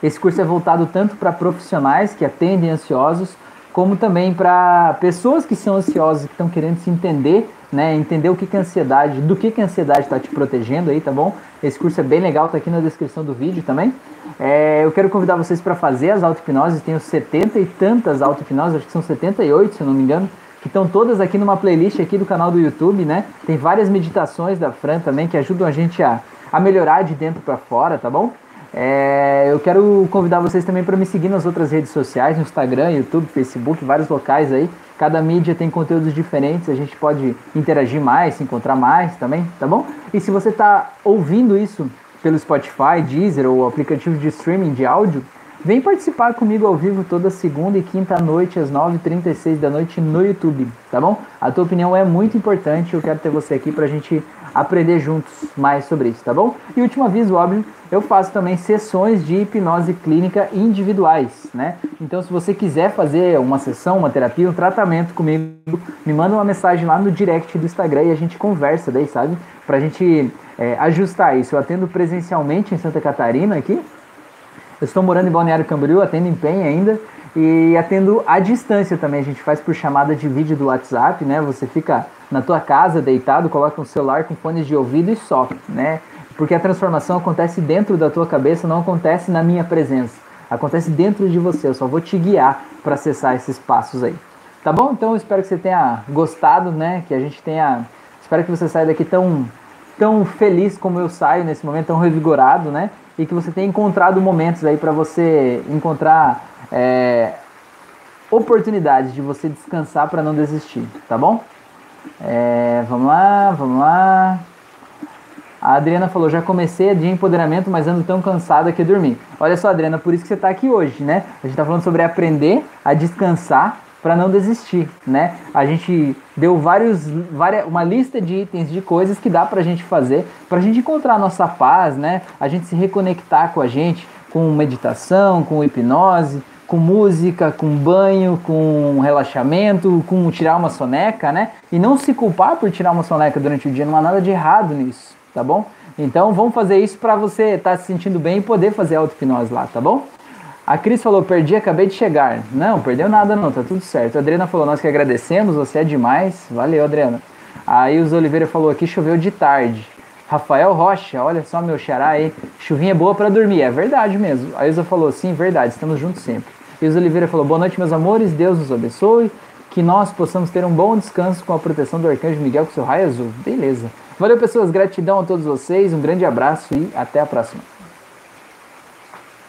Esse curso é voltado tanto para profissionais que atendem ansiosos, como também para pessoas que são ansiosas, que estão querendo se entender, né? Entender o que, que é ansiedade, do que, que a ansiedade está te protegendo aí, tá bom? Esse curso é bem legal, tá aqui na descrição do vídeo também. É, eu quero convidar vocês para fazer as auto-hipnoses, tenho 70 e tantas auto-hipnoses, acho que são 78, se eu não me engano, que estão todas aqui numa playlist aqui do canal do YouTube, né? Tem várias meditações da Fran também que ajudam a gente a, a melhorar de dentro para fora, tá bom? É, eu quero convidar vocês também para me seguir nas outras redes sociais, no Instagram, YouTube, Facebook, vários locais aí. Cada mídia tem conteúdos diferentes, a gente pode interagir mais, se encontrar mais também, tá bom? E se você está ouvindo isso pelo Spotify, Deezer ou aplicativo de streaming de áudio, vem participar comigo ao vivo toda segunda e quinta noite às 9h36 da noite no YouTube, tá bom? A tua opinião é muito importante, eu quero ter você aqui pra gente aprender juntos mais sobre isso, tá bom? E último aviso, óbvio, eu faço também sessões de hipnose clínica individuais, né? Então, se você quiser fazer uma sessão, uma terapia, um tratamento comigo, me manda uma mensagem lá no direct do Instagram e a gente conversa daí, sabe? Pra gente é, ajustar isso. Eu atendo presencialmente em Santa Catarina aqui. Eu estou morando em Balneário Camboriú, atendo em PEN ainda. E atendo à distância também. A gente faz por chamada de vídeo do WhatsApp, né? Você fica na tua casa deitado, coloca um celular com fones de ouvido e só, né? Porque a transformação acontece dentro da tua cabeça, não acontece na minha presença. Acontece dentro de você. Eu só vou te guiar para acessar esses passos aí. Tá bom? Então eu espero que você tenha gostado, né? Que a gente tenha. Espero que você saia daqui tão tão feliz como eu saio nesse momento, tão revigorado, né? E que você tenha encontrado momentos aí para você encontrar é, oportunidades de você descansar para não desistir, tá bom? É, vamos lá, vamos lá. A Adriana falou: já comecei de empoderamento, mas ando tão cansada que dormi. Olha só, Adriana, por isso que você está aqui hoje, né? A gente está falando sobre aprender a descansar para não desistir, né? A gente deu vários, várias, uma lista de itens de coisas que dá para a gente fazer para a gente encontrar a nossa paz, né? A gente se reconectar com a gente, com meditação, com hipnose, com música, com banho, com relaxamento, com tirar uma soneca, né? E não se culpar por tirar uma soneca durante o dia, não há nada de errado nisso, tá bom? Então vamos fazer isso para você estar tá se sentindo bem e poder fazer auto-hipnose lá, tá bom? A Cris falou, perdi, acabei de chegar. Não, perdeu nada não, tá tudo certo. A Adriana falou, nós que agradecemos, você é demais. Valeu, Adriana. Aí o Oliveira falou aqui, choveu de tarde. Rafael Rocha, olha só meu xará aí, chuvinha boa para dormir. É verdade mesmo. A Ilza falou, sim, verdade, estamos juntos sempre. O Oliveira falou, boa noite, meus amores, Deus nos abençoe. Que nós possamos ter um bom descanso com a proteção do Arcanjo Miguel com seu raio azul. Beleza. Valeu, pessoas. Gratidão a todos vocês. Um grande abraço e até a próxima.